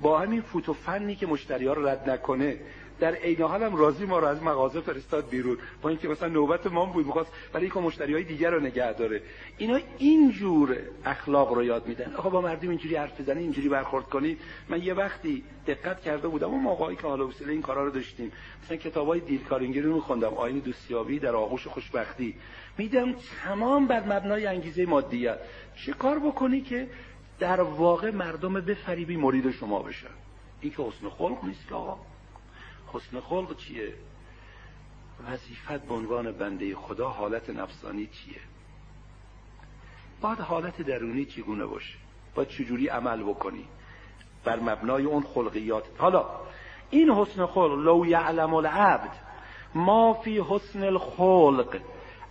با همین فوتو فنی که مشتری ها رو رد نکنه در عین حال هم راضی ما رو از مغازه فرستاد بیرون با اینکه مثلا نوبت ما بود می‌خواست برای اینکه مشتری های دیگر رو نگه داره. اینا اینجور اخلاق رو یاد میدن. آقا با مردم اینجوری حرف بزنی اینجوری برخورد کنید من یه وقتی دقت کرده بودم اون موقعی که حالا وسیله این کارا رو داشتیم مثلا کتابای دیلکارینگی رو میخوندم آین دوستیابی در آغوش خوشبختی. میدم تمام بر مبنای انگیزه مادیت. چه کار بکنی که در واقع مردم بفریبی مرید شما بشن؟ این که حسن خلق نیست آقا. حسن خلق چیه؟ وظیفت به عنوان بنده خدا حالت نفسانی چیه؟ باید حالت درونی چگونه باشه؟ باید چجوری عمل بکنی؟ بر مبنای اون خلقیات. حالا این حسن خلق لو یعلم العبد ما فی حسن الخلق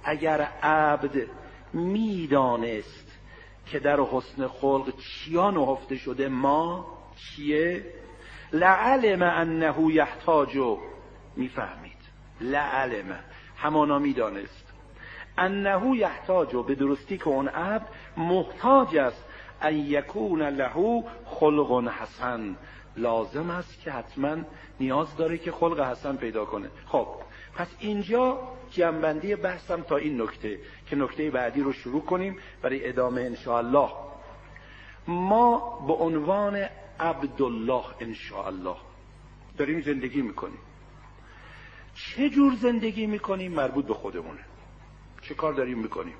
اگر عبد می‌دانست که در حسن خلق چیا نهفته شده ما چیه؟ لعلم انه یحتاج می‌فهمید. لعلم. همانا می‌دانست. انه یحتاج به درستی که اون عبد محتاج است ان یکون له خلق حسن. لازم است که حتما نیاز داره که خلق حسن پیدا کنه. خب پس اینجا جنبندی بحثم تا این نکته که نکته بعدی رو شروع کنیم برای ادامه انشاءالله. ما به عنوان عبدالله انشاءالله. داریم زندگی می‌کنیم. چه جور زندگی می‌کنیم مربوط به خودمونه؟ چه کار داریم می‌کنیم؟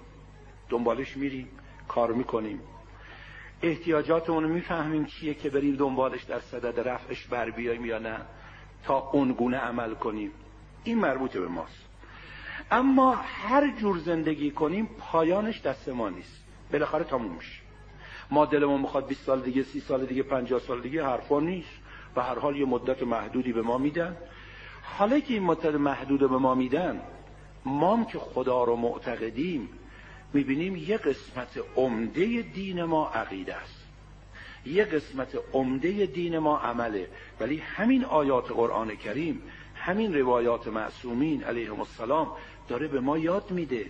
دنبالش میریم کار می‌کنیم. احتیاجاتمون می‌فهمیم چیه که بریم دنبالش در صدد رفعش بر بیایم یا نه تا اونگونه عمل کنیم. این مربوط به ماست. اما هر جور زندگی کنیم پایانش دست ما نیست. بالاخره تموم میشه. ما دلمون می‌خواد 20 سال دیگه 30 سال دیگه 50 سال دیگه حرفا نیست. و هر حال یه مدت محدودی به ما میدن. حالا که این مدت محدود به ما میدن ما که خدا رو معتقدیم می‌بینیم یه قسمت عمده دین ما عقیده است. یه قسمت عمده دین ما عمله. ولی همین آیات قرآن کریم همین روایات معصومین علیهم السلام داره به ما یاد میده.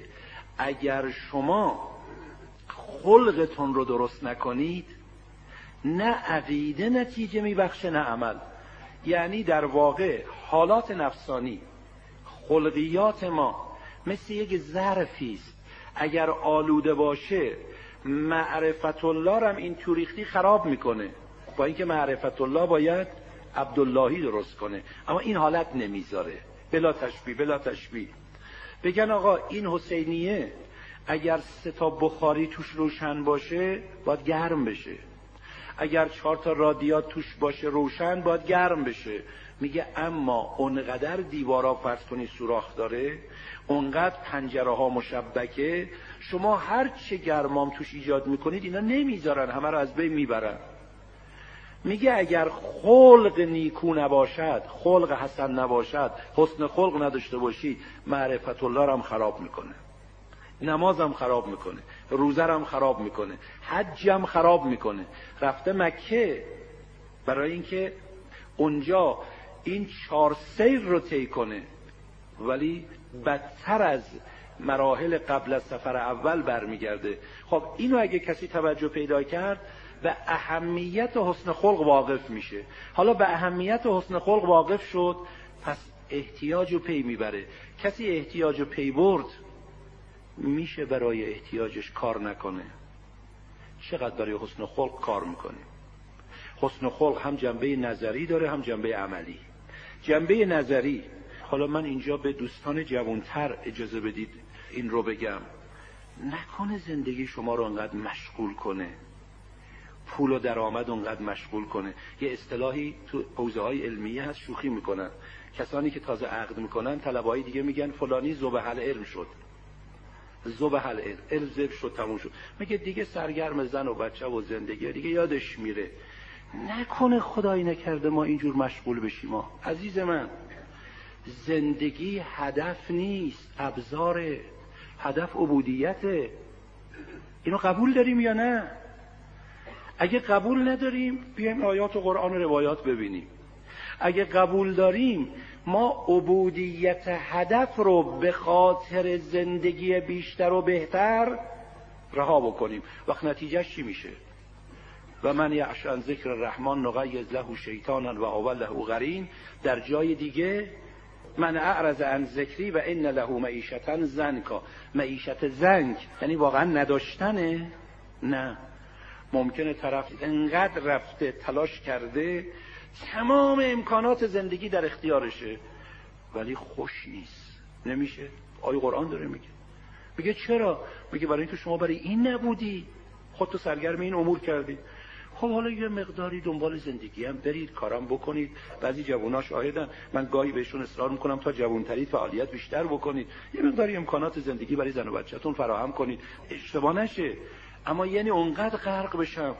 اگر شما خلقتون رو درست نکنید نه عقیده نتیجه میبخشه نه عمل. یعنی در واقع حالات نفسانی خلقیات ما مثل یک ظرفی است. اگر آلوده باشه معرفت الله هم این توریختی خراب می‌کنه. با اینکه معرفت الله باید عبداللهی درست کنه. اما این حالت نمی‌ذاره. بلا تشبیه بلا تشبیه. بگن آقا این حسینیه اگر سه تا بخاری توش روشن باشه باید گرم بشه. اگر چهار تا رادیات توش باشه روشن باید گرم بشه. میگه اما اونقدر دیوارا فرض کنی سوراخ داره اونقدر پنجره ها مشبکه شما هر چه گرمام توش ایجاد می‌کنید اینا نمی‌ذارن همه رو از بین می‌برن. میگه اگر خلق نیکو نباشد خلق حسن نباشد حسن خلق نداشته باشی معرفت الله هم خراب می‌کنه. نمازم خراب می‌کنه روزرم خراب می‌کنه حجم خراب می‌کنه. رفته مکه برای اینکه اونجا این چهار سیر رو طی کنه. ولی بدتر از مراحل قبل از سفر اول برمیگرده. خب اینو اگه کسی توجه پیدا کرد به اهمیت حسن خلق واقف میشه. حالا به اهمیت حسن خلق واقف شد پس احتیاج و پی می‌بره. کسی احتیاج و پی برد میشه برای احتیاجش کار نکنه. چقدر برای حسن خلق کار می‌کنیم حسن خلق هم جنبه نظری داره هم جنبه عملی. جنبه نظری حالا من اینجا به دوستان جوانتر اجازه بدید این رو بگم. نکنه زندگی شما رو انقدر مشغول کنه. پول و درآمد اونقدر مشغول کنه. یه اصطلاحی تو حوزه های علمیه هست شوخی می‌کنن. کسانی که تازه عقد می‌کنن طلبایی دیگه میگن فلانی زبهل علم شد. زبهل علم علم زب شد تموم شد. میگه دیگه سرگرم زن و بچه و زندگی دیگه یادش میره. نکنه خدایی نکرده ما اینجور مشغول بشیم ما عزیز من زندگی هدف نیست ابزار هدف عبودیته. اینو قبول داریم یا نه؟ اگه قبول نداریم بیایم آیات و قرآن و روایات ببینیم. اگه قبول داریم ما عبودیت هدف رو به خاطر زندگی بیشتر و بهتر رها بکنیم. وقت نتیجهش چی میشه؟ و من یعش عن ذکر الرحمن نقیز له شیطانا و اول له غرین. در جای دیگه من اعرض عن ذکری و ان له معیشتا زنکا. معیشت زنگ یعنی واقعا نداشتنه؟ نه. ممکنه طرف انقدر رفته تلاش کرده تمام امکانات زندگی در اختیارشه. ولی خوش نیست. نمیشه. آیه قرآن داره میگه. میگه چرا؟ میگه برای اینکه شما برای این نبودی. خودتو سرگرم این امور کردی. خب حالا یه مقداری دنبال زندگی هم برید کارم بکنید. بعضی جوونا شاهدن من گاهی بهشون اصرار می‌کنم تا جوانترید فعالیت بیشتر بکنید. یه مقداری امکانات زندگی برای زن و بچهتون فراهم کنید. اشتباه نشه. اما یعنی اونقدر غرق بشم.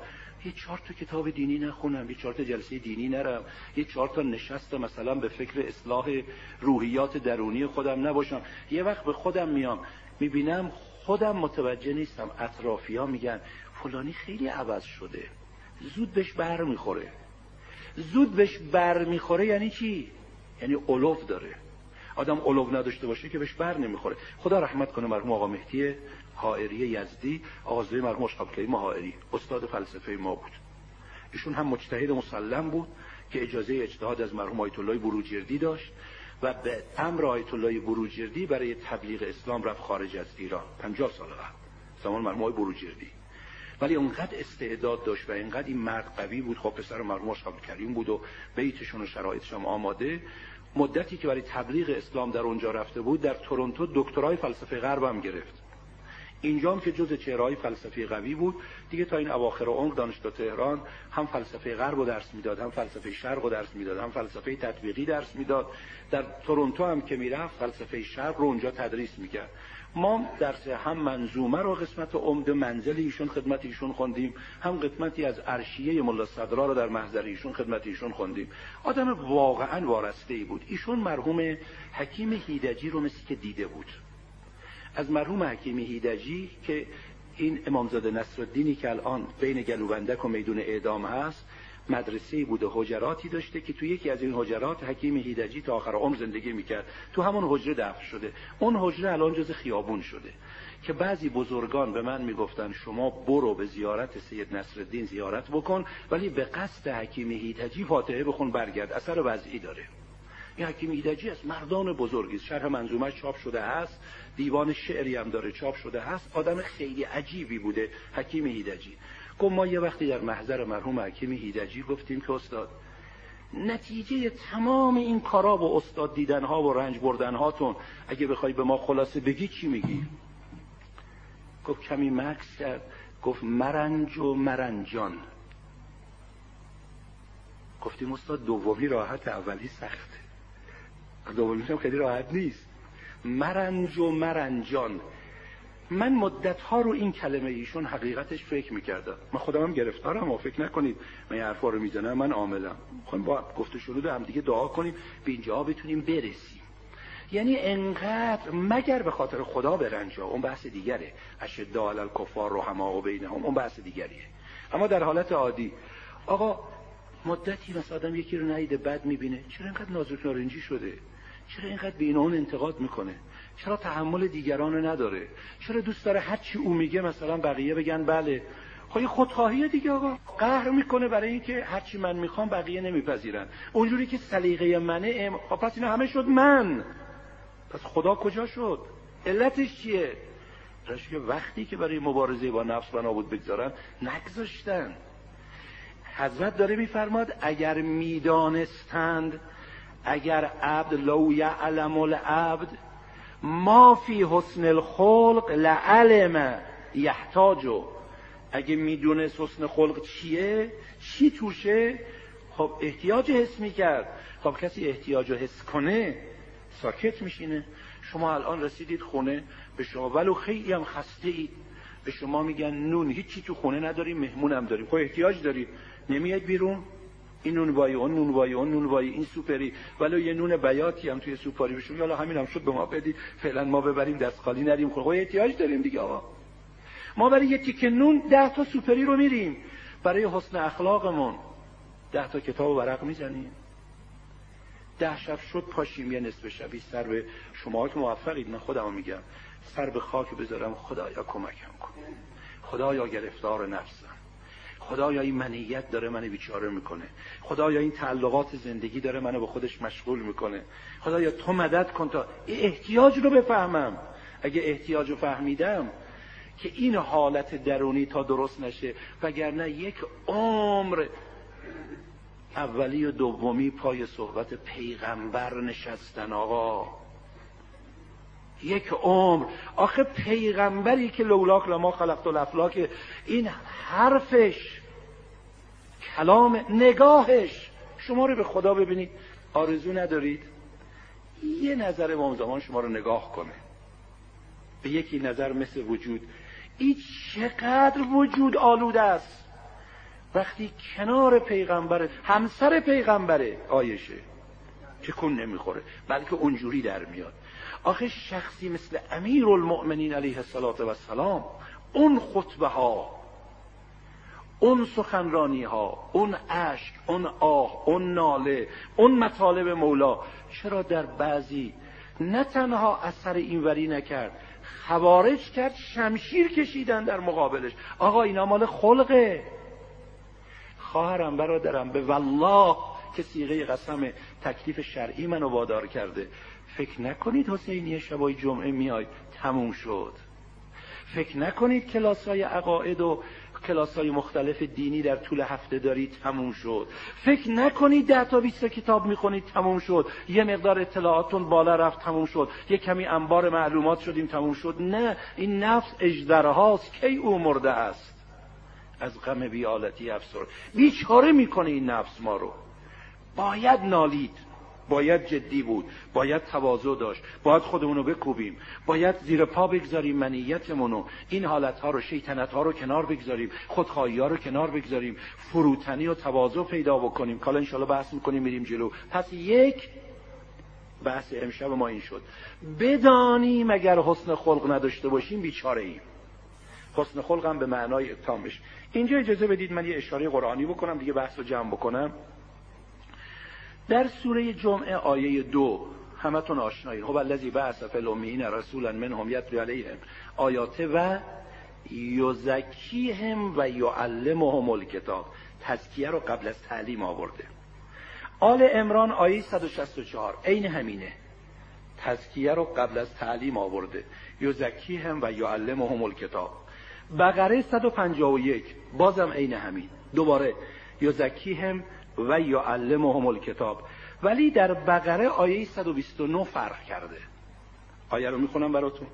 یه چهار تا کتاب دینی نخونم یه چهار تا جلسه دینی نرم یه چهار تا نشست مثلا به فکر اصلاح روحیات درونی خودم نباشم. یه وقت به خودم میام می‌بینم خودم متوجه نیستم. اطرافیا میگن فلانی خیلی عوض شده. زود بهش بر می‌خوره. زود بهش بر می‌خوره یعنی چی؟ یعنی علوف داره. آدم علوف نداشته باشه که بهش بر نمی‌خوره. خدا رحمت کنه مرحوم آقا مهدی حائری یزدی آغازوی مرحوم اشقاب کریم حائری استاد فلسفه ما بود. ایشون هم مجتهد مسلم بود که اجازه اجتهاد از مرحوم آیت الله بروجردی داشت و به امر آیت الله بروجردی برای تبلیغ اسلام رفت خارج از ایران. 50 سال قبل زمان مرحوم بروجردی. ولی اونقدر استعداد داشت و اینقدر این مرد قوی بود خب پسر مرحوم اشقاب کریم بود و بیتشون و شرایطش آماده. مدتی که برای تبلیغ اسلام در اونجا رفته بود در تورنتو دکترای فلسفه غرب هم گرفت. اینجام که جز چهرهای فلسفی قوی بود. دیگه تا این اواخر عمر دانشگاه تهران هم فلسفه غرب رو درس می‌داد هم فلسفه شرق رو درس می‌داد هم فلسفه تطبیقی درس می‌داد. در تورنتو هم که می‌رفت فلسفه شرق رو اونجا تدریس می‌کرد. ما درس هم منظومه رو قسمت عمد منزل ایشون خدمت ایشون خوندیم هم قسمتی از ارشیه ملا صدرا رو در محضر ایشون خدمت ایشون خوندیم. آدم واقعا وارسته ای بود. ایشون مرحوم حکیم هیدجی رو مثل که دیده بود. از مرحوم حکیم هیدجی که این امامزاده نصرالدینی که الان بین گلوبندک و میدون اعدام هست مدرسه بوده حجراتی داشته که تو یکی از این حجرات حکیم هیدجی تا آخر عمر زندگی می‌کرد. تو همون حجره دفن شده. اون حجره الان جز خیابون شده. که بعضی بزرگان به من می‌گفتن شما برو به زیارت سید نصرالدین زیارت بکن ولی به قصد حکیم هیدجی فاتحه بخون برگرد. اثر وضعی داره. این حکیم ایدجی از مردان بزرگی شرح منظومه چاپ شده هست. دیوان شعری هم داره چاپ شده هست. آدم خیلی عجیبی بوده حکیم ایدجی گفت ما یه وقتی در محضر مرحوم حکیم ایدجی گفتیم که استاد نتیجه تمام این کارا و استاد دیدنها و رنج بردنهاتون. اگه بخوای به ما خلاصه بگی چی میگی؟ گفت کمی مکس کرد. گفت مرنج و مرنجان. گفتیم استاد دومی راحت اولی سخته. دومیش هم خیلی راحت نیست. مرنج و مرنجان. من مدت ها رو این کلمه ایشون حقیقتش فکر می‌کردم. من خودم هم گرفتارم و فکر نکنید. من حرفا رو می‌زنم من عاملم. خواهیم با گفته شروع هم دیگه دعا کنیم به اینجا بتونیم برسیم. یعنی انقدر مگر به خاطر خدا برنجا اون بحث دیگره. اشد علی الکفار رو همه و بینهم اون بحث دیگریه. اما در حالت عادی آقا مدتی مثلا آدم یکی رو نیده بد می‌بینه. چرا اینقدر نازک نارنجی شده؟ چرا اینقدر به اون انتقاد می‌کنه؟ چرا تحمل دیگران نداره؟ چرا دوست داره هر چی او میگه مثلا بقیه بگن بله؟ خب خودخواهی دیگه آقا. قهر می‌کنه برای اینکه هر چی من می‌خوام بقیه نمیپذیرن. اونجوری که سلیقه منه ام... خب پس اینا همه شد من. پس خدا کجا شد؟ علتش چیه؟ که وقتی که برای مبارزه با نفس و نابود بگذارن نگذاشتن. حضرت داره میفرماد اگر می‌دانستند اگر عبد لو یعلم العبد ما فی حسن الخلق لعلم یحتاجو اگه می‌دونست حسن خلق چیه چی توشه؟ خب احتیاج حس می‌کرد. خب کسی احتیاج رو حس کنه ساکت میشینه. شما الان رسیدید خونه به شما ولو خیلی هم خسته اید به شما میگن نون هیچی تو خونه نداریم مهمونم داریم خب احتیاج دارید نمیاد بیرون؟ این نون وای اون نون وای اون نون وای این سوپری. ولو یه نون بیاتی هم توی سوپاری بشون حالا همین هم شد به ما بدی. فعلا ما ببریم دست خالی نریم. خب احتیاج داریم دیگه آقا. ما برای یه تیکه نون ده تا سوپری رو میریم. برای حسن اخلاقمون ده تا کتاب و ورق می‌زنیم. ده شب شد پاشیم یه نصف شبی سر به شما که موفقید من خودم میگم. سر به خاک بذارم خدایا کمکم کن. خدایا گرفتار نفسم. خدایا این منیت داره منو بیچاره می‌کنه. خدایا این تعلقات زندگی داره منو به خودش مشغول می‌کنه. خدایا تو مدد کن تا احتیاج رو بفهمم. اگه احتیاج رو فهمیدم که این حالت درونی تا درست نشه وگرنه یک عمر اولی و دومی پای صحبت پیغمبر نشستن آقا. یک عمر. آخه پیغمبری که لولاک لما خلقت الافلاک این حرفش کلام نگاهش. شما رو به خدا ببینید. آرزو ندارید؟ یه نظر امام زمان شما رو نگاه کنه. به یکی نظر مثل وجود. این چقدر وجود آلوده است. وقتی کنار پیغمبر همسر پیغمبره آیشه کن نمی‌خوره بلکه اونجوری در میاد. آخه شخصی مثل امیر المؤمنین علیه السلام اون خطبه ها اون سخنرانی ها اون عشق اون آه اون ناله اون مطالب مولا چرا در بعضی نه تنها اثر اینوری نکرد خوارج کرد شمشیر کشیدن در مقابلش. آقا اینا مال خلقه. خواهرم برادرم به والله که سیغه قسم تکلیف شرعی منو وادار کرده. فکر نکنید حسینی شبای جمعه میاد تموم شد. فکر نکنید کلاس های عقاید و کلاس های مختلف دینی در طول هفته دارید تموم شد. فکر نکنید ده تا بیست کتاب می‌خونید تموم شد. یه مقدار اطلاعاتون بالا رفت تموم شد. یه کمی انبار معلومات شدیم تموم شد. نه این نفس اجدرهاست. کی او مرده است؟ از غم بیالتی افسر. بیچاره می‌کنه این نفس ما رو. باید نالید. باید جدی بود باید تواضع داشت باید خودمون رو بکوبیم باید زیر پا بگذاریم منیتمونو. این حالت ها رو شیطنت ها رو کنار بگذاریم خودخواهی ها رو کنار بگذاریم فروتنی و تواضع پیدا بکنیم. کالا انشالله بحث می‌کنیم میریم جلو. پس یک بحث امشب ما این شد. بدانیم اگر حسن خلق نداشته باشیم بیچاره ایم حسن خلق هم به معنای تامش اینجا اجازه بدید من یه اشاره قرآنی بکنم دیگه بحث رو جمع بکنم. در سوره جمعه آیه دو همتون آشنایی خب الذی بعث فی الامین رسولا منهم یتلو علیهم آیات و یزکیهم و یعلمهم الکتاب. تزکیه رو قبل از تعلیم آورده. آل امران آیه 164 عین همینه. تزکیه رو قبل از تعلیم آورده. یزکیهم و یعلمهم الکتاب. بقره 151 بازم عین همین. دوباره. یزکیهم و یعلمهم الکتاب. ولی در بقره آیه 129 فرق کرده. آیه رو می‌خونم براتون.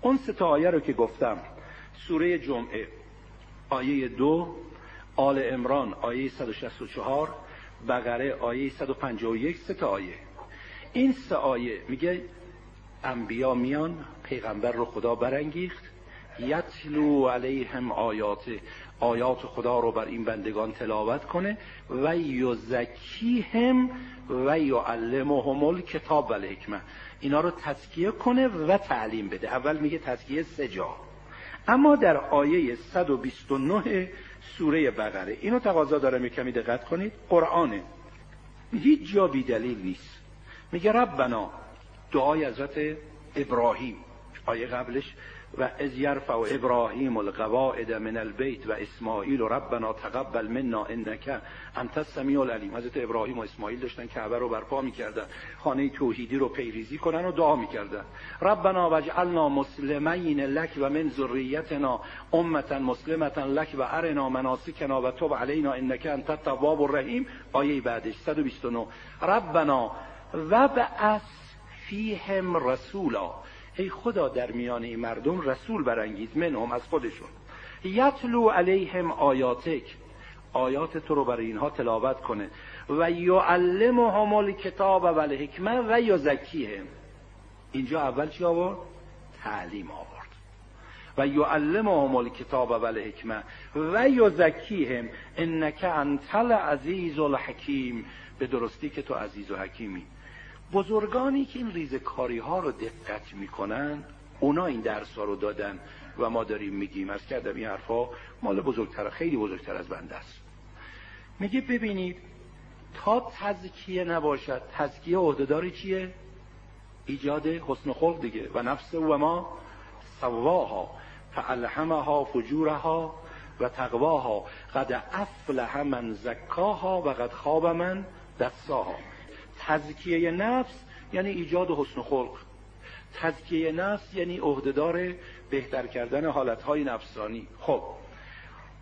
اون سه تا آیه رو که گفتم سوره جمعه آیه دو آل امران آیه 164 بقره آیه 151 سه تا آیه. این سه آیه میگه انبیا میان پیغمبر رو خدا برانگیخت یتلو علیهم آیات آیات خدا رو بر این بندگان تلاوت کنه و یزکیهم و یعلمهم کتاب و الحکمه اینا رو تزکیه کنه و تعلیم بده. اول میگه تزکیه سه اما در آیه 129 سوره بقره اینو تقاضا داره کمی دقت کنید. قرآنه. هیچ جا بی دلیل نیست. میگه ربنا دعای حضرت ابراهیم آیه قبلش و از یرفع ابراهیم القواعد من البیت و اسماعیل و ربنا تقبل منا انک انت السمیع العلیم. حضرت ابراهیم و اسماعیل داشتن کعبه رو برپا می‌کردن. خانه توحیدی رو پیریزی کنن و دعا می‌کردن. ربنا وجعلنا مسلمین لک و من ذریتنا امتا مسلمتا لک و ارنا مناسکنا و تب علینا انک انت التواب الرحیم. آیه بعدش 129 ربنا و بعث فیهم رسولا. ای خدا در میان این مردم رسول برانگیز منهم از خودشون. یتلو علیهم آیاتک. آیات تو رو برای اینها تلاوت کنه. و یعلمهم الکتاب و الحکمه و یزکیهم. اینجا اول چی آورد؟ تعلیم آورد. و یعلمهم الکتاب و الحکمه و یزکیهم. انک انت العزیز الحکیم. به درستی که تو عزیز و حکیمی. بزرگانی که این ریزکاری ها رو دقت می‌کنن اونا این درس ها رو دادن و ما داریم میگیم. از کردم این حرفا مال بزرگتر خیلی بزرگتر از بنده است. میگه ببینید تا تزکیه نباشد تزکیه عهدهداری چیه؟ ایجاد حسن خلق دیگه. و نفس و ما سواها فالهمها فجورها و تقواها. قد افلح من زکاها و قد خواب من دستاها تزکیه نفس یعنی ایجاد حسن خلق. تزکیه نفس یعنی عهدهدار بهتر کردن حالتهای نفسانی. خب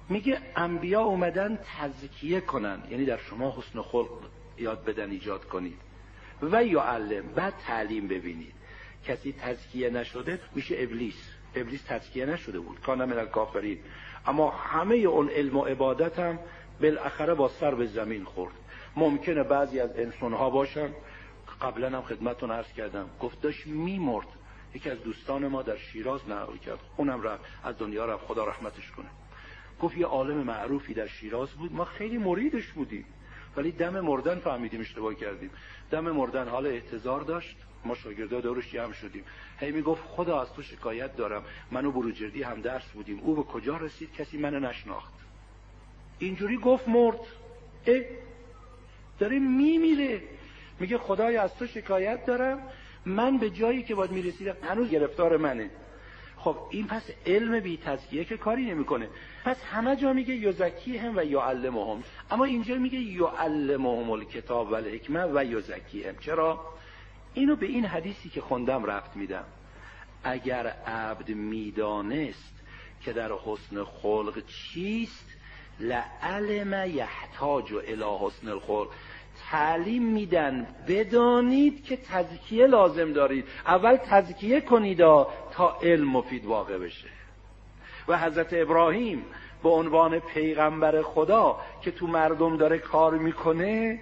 میگه انبیا اومدن تزکیه کنن. یعنی در شما حسن خلق یاد بدن ایجاد کنید. و یا علم بعد تعلیم ببینید. کسی تزکیه نشده میشه ابلیس. ابلیس تزکیه نشده بود. کان من الکافرین. اما همه اون علم و عبادت هم بالاخره با سر به زمین خورد. ممکنه بعضی از انسان ها باشن. قبلا هم خدمتون عرض کردم. گفت داشت میمرد. یکی از دوستان ما در شیراز نقل کرد. اونم رفت. از دنیا رفت. خدا رحمتش کنه. گفت یه عالم معروفی در شیراز بود. ما خیلی مریدش بودیم. ولی دم مردن فهمیدیم اشتباه کردیم. دم مردن حال احتضار داشت. ما شاگردا دورش جمع شدیم. هی می‌گفت خدا از تو شکایت دارم. منو بروجردی هم درس بودیم. او به کجا رسید؟ کسی منو نشناخت. اینجوری گفت مرد. اه داره میمیره. میگه خدای از تو شکایت دارم. من به جایی که باید می‌رسیدم هنوز گرفتار منه. خب این پس علم بی تزکیه که کاری نمی‌کنه. پس همه جا میگه یزکی هم و یعلمهم اما اینجا میگه یعلمهم الکتاب و الحکمه و یزکی هم. چرا؟ اینو به این حدیثی که خوندم رفت میدم. اگر عبد می‌دانست که در حسن خلق چیست لعلم یحتاج الى حسن الخلق. تعلیم میدن. بدانید که تزکیه لازم دارید. اول تزکیه کنید تا علم مفید واقع بشه. و حضرت ابراهیم به عنوان پیغمبر خدا که تو مردم داره کار می‌کنه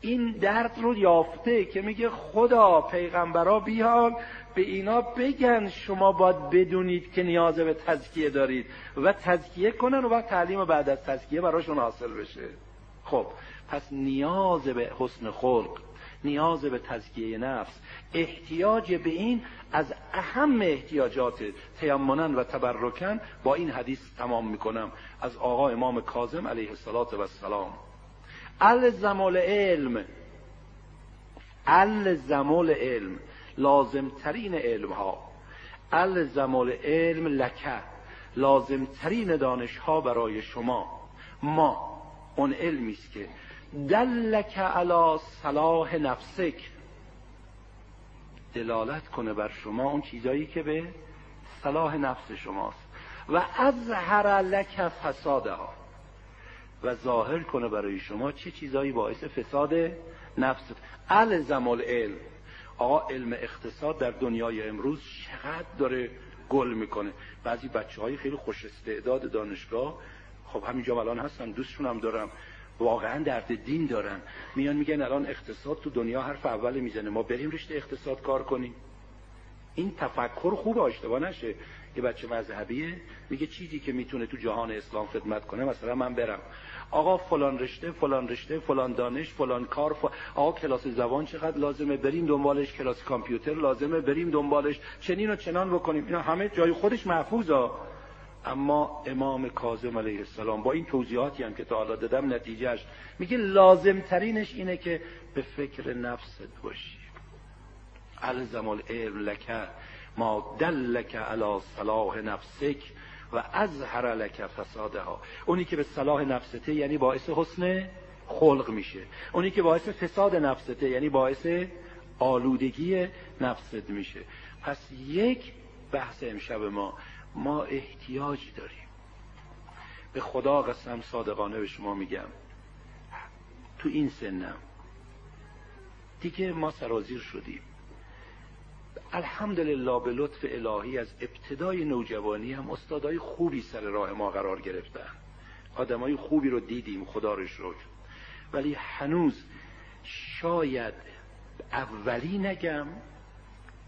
این درد رو یافته که میگه خدا پیغمبرا بیان به اینا بگن شما باید بدونید که نیاز به تزکیه دارید. و تزکیه کنن و بعد تعلیم بعد از تزکیه براشون حاصل بشه. خب پس نیاز به حسن خلق نیاز به تزکیه نفس احتیاج به این از اهم احتیاجات تیمنن و تبرکن با این حدیث تمام می‌کنم. از آقا امام کاظم علیه السلام الزمال علم. الزمال علم. لازم ترین علم ها الزمال علم لکه لازم ترین دانش ها برای شما. ما اون علمی است که دلک علی صلاح نفسک. دلالت کنه بر شما اون چیزایی که به صلاح نفس شماست. و اظهر لک فسادها. و ظاهر کنه برای شما چه چیزایی باعث فساد نفس. الزم علم آقا علم اقتصاد در دنیای امروز چقدر داره گل می‌کنه. بعضی بچه های خیلی خوش استعداد دانشگاه. خب همینجا الان هستن دوستشون هم دارم. واقعا درد دین دارن. میان میگن الان اقتصاد تو دنیا حرف اول می‌زنه. ما بریم رشته اقتصاد کار کنیم. این تفکر خوب اشتباه نشه یه بچه مذهبیه میگه چیزی که می‌تونه تو جهان اسلام خدمت کنه مثلا من برم. آقا فلان رشته فلان رشته فلان دانش فلان کار ف... آقا کلاس زبان چقدر لازمه؟ بریم دنبالش. کلاس کامپیوتر لازمه. بریم دنبالش. چنین و چنان بکنیم. اینا همه جای خودش محفوظه. اما امام کاظم علیه السلام با این توضیحاتی هم که تا حالا دادم نتیجهش میگه لازم ترینش اینه که به فکر نفست باشی. الزم العلم لکه ما دلک علی صلاح نفسک و ازهر لک فسادها. اونی که به صلاح نفسته یعنی باعث حسن خلق میشه. اونی که باعث فساد نفسته یعنی باعث آلودگی نفست میشه. پس یک بحث امشب ما ما احتیاج داریم. به خدا قسم صادقانه به شما میگم. تو این سنم. دیگه ما سرازیر شدیم. الحمدلله به لطف الهی از ابتدای نوجوانی هم استادای خوبی سر راه ما قرار گرفتن. آدمای خوبی رو دیدیم خدا رو شکر. ولی هنوز شاید اولی نگم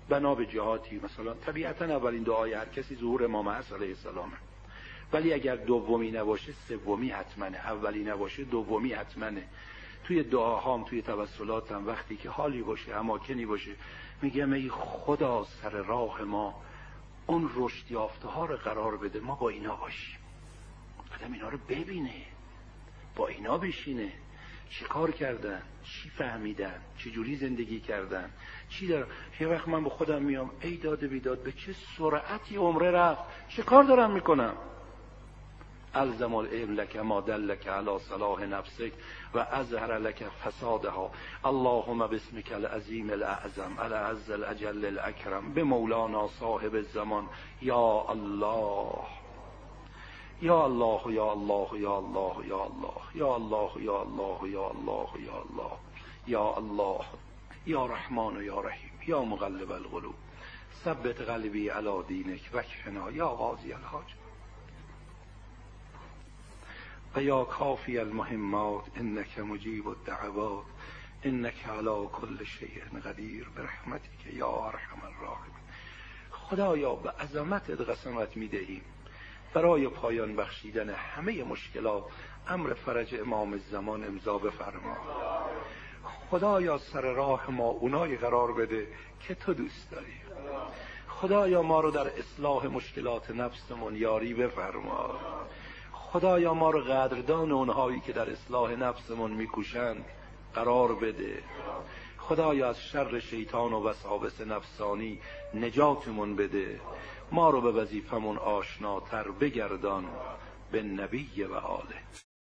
بنا به جهاتی. مثلا طبیعتا اولین دعای هر کسی ظهور امام حسن علیه السلامه. ولی اگر دومی نباشه سومی حتمنه. اولی نباشه دومی حتمنه. توی دعاهام توی توسلاتم وقتی که حالی باشه اماکنی باشه میگم ای خدا سر راه ما اون رشد یافته ها رو قرار بده. ما با اینا باشیم. آدم اینا رو ببینه. با اینا بشینه. چه کار کردن؟ چی فهمیدن؟ چه جوری زندگی کردن؟ چی دارم؟ یه وقت من به خودم میام ای داده بیداد به چه سرعتی عمره رفت؟ چه کار دارم می‌کنم؟ الزم العلم لك ما دلك على صلاح نفسك و ازهر لك فسادها. اللهم باسمك العظیم الاعظم العز الاجل الاکرم. به مولانا صاحب الزمان. یا الله. یا الله یا الله یا الله یا الله. یا الله یا الله یا الله یا الله. یا الله. یا رحمان یا رحیم یا مغلب القلوب ثبت قلبی علی دینک وکفنا یا قاضی الحاج. و یا کافی المهمات انک مجیب الدعوات انک علی کل شیء قدیر برحمتک یا ارحم الراحمین. خدایا به عظمتت قسمت می‌دهیم. برای پایان بخشیدن همه مشکلات امر فرج امام زمان امضا بفرما. خدایا سر راه ما اونای قرار بده که تو دوست داری. خدایا ما رو در اصلاح مشکلات نفسمون یاری بفرما. خدایا ما رو قدردان اونهایی که در اصلاح نفسمون میکوشند قرار بده. خدایا از شر شیطان و وساوس نفسانی نجاتمون بده. ما رو به وظیفمون آشناتر بگردان به نبی و آله.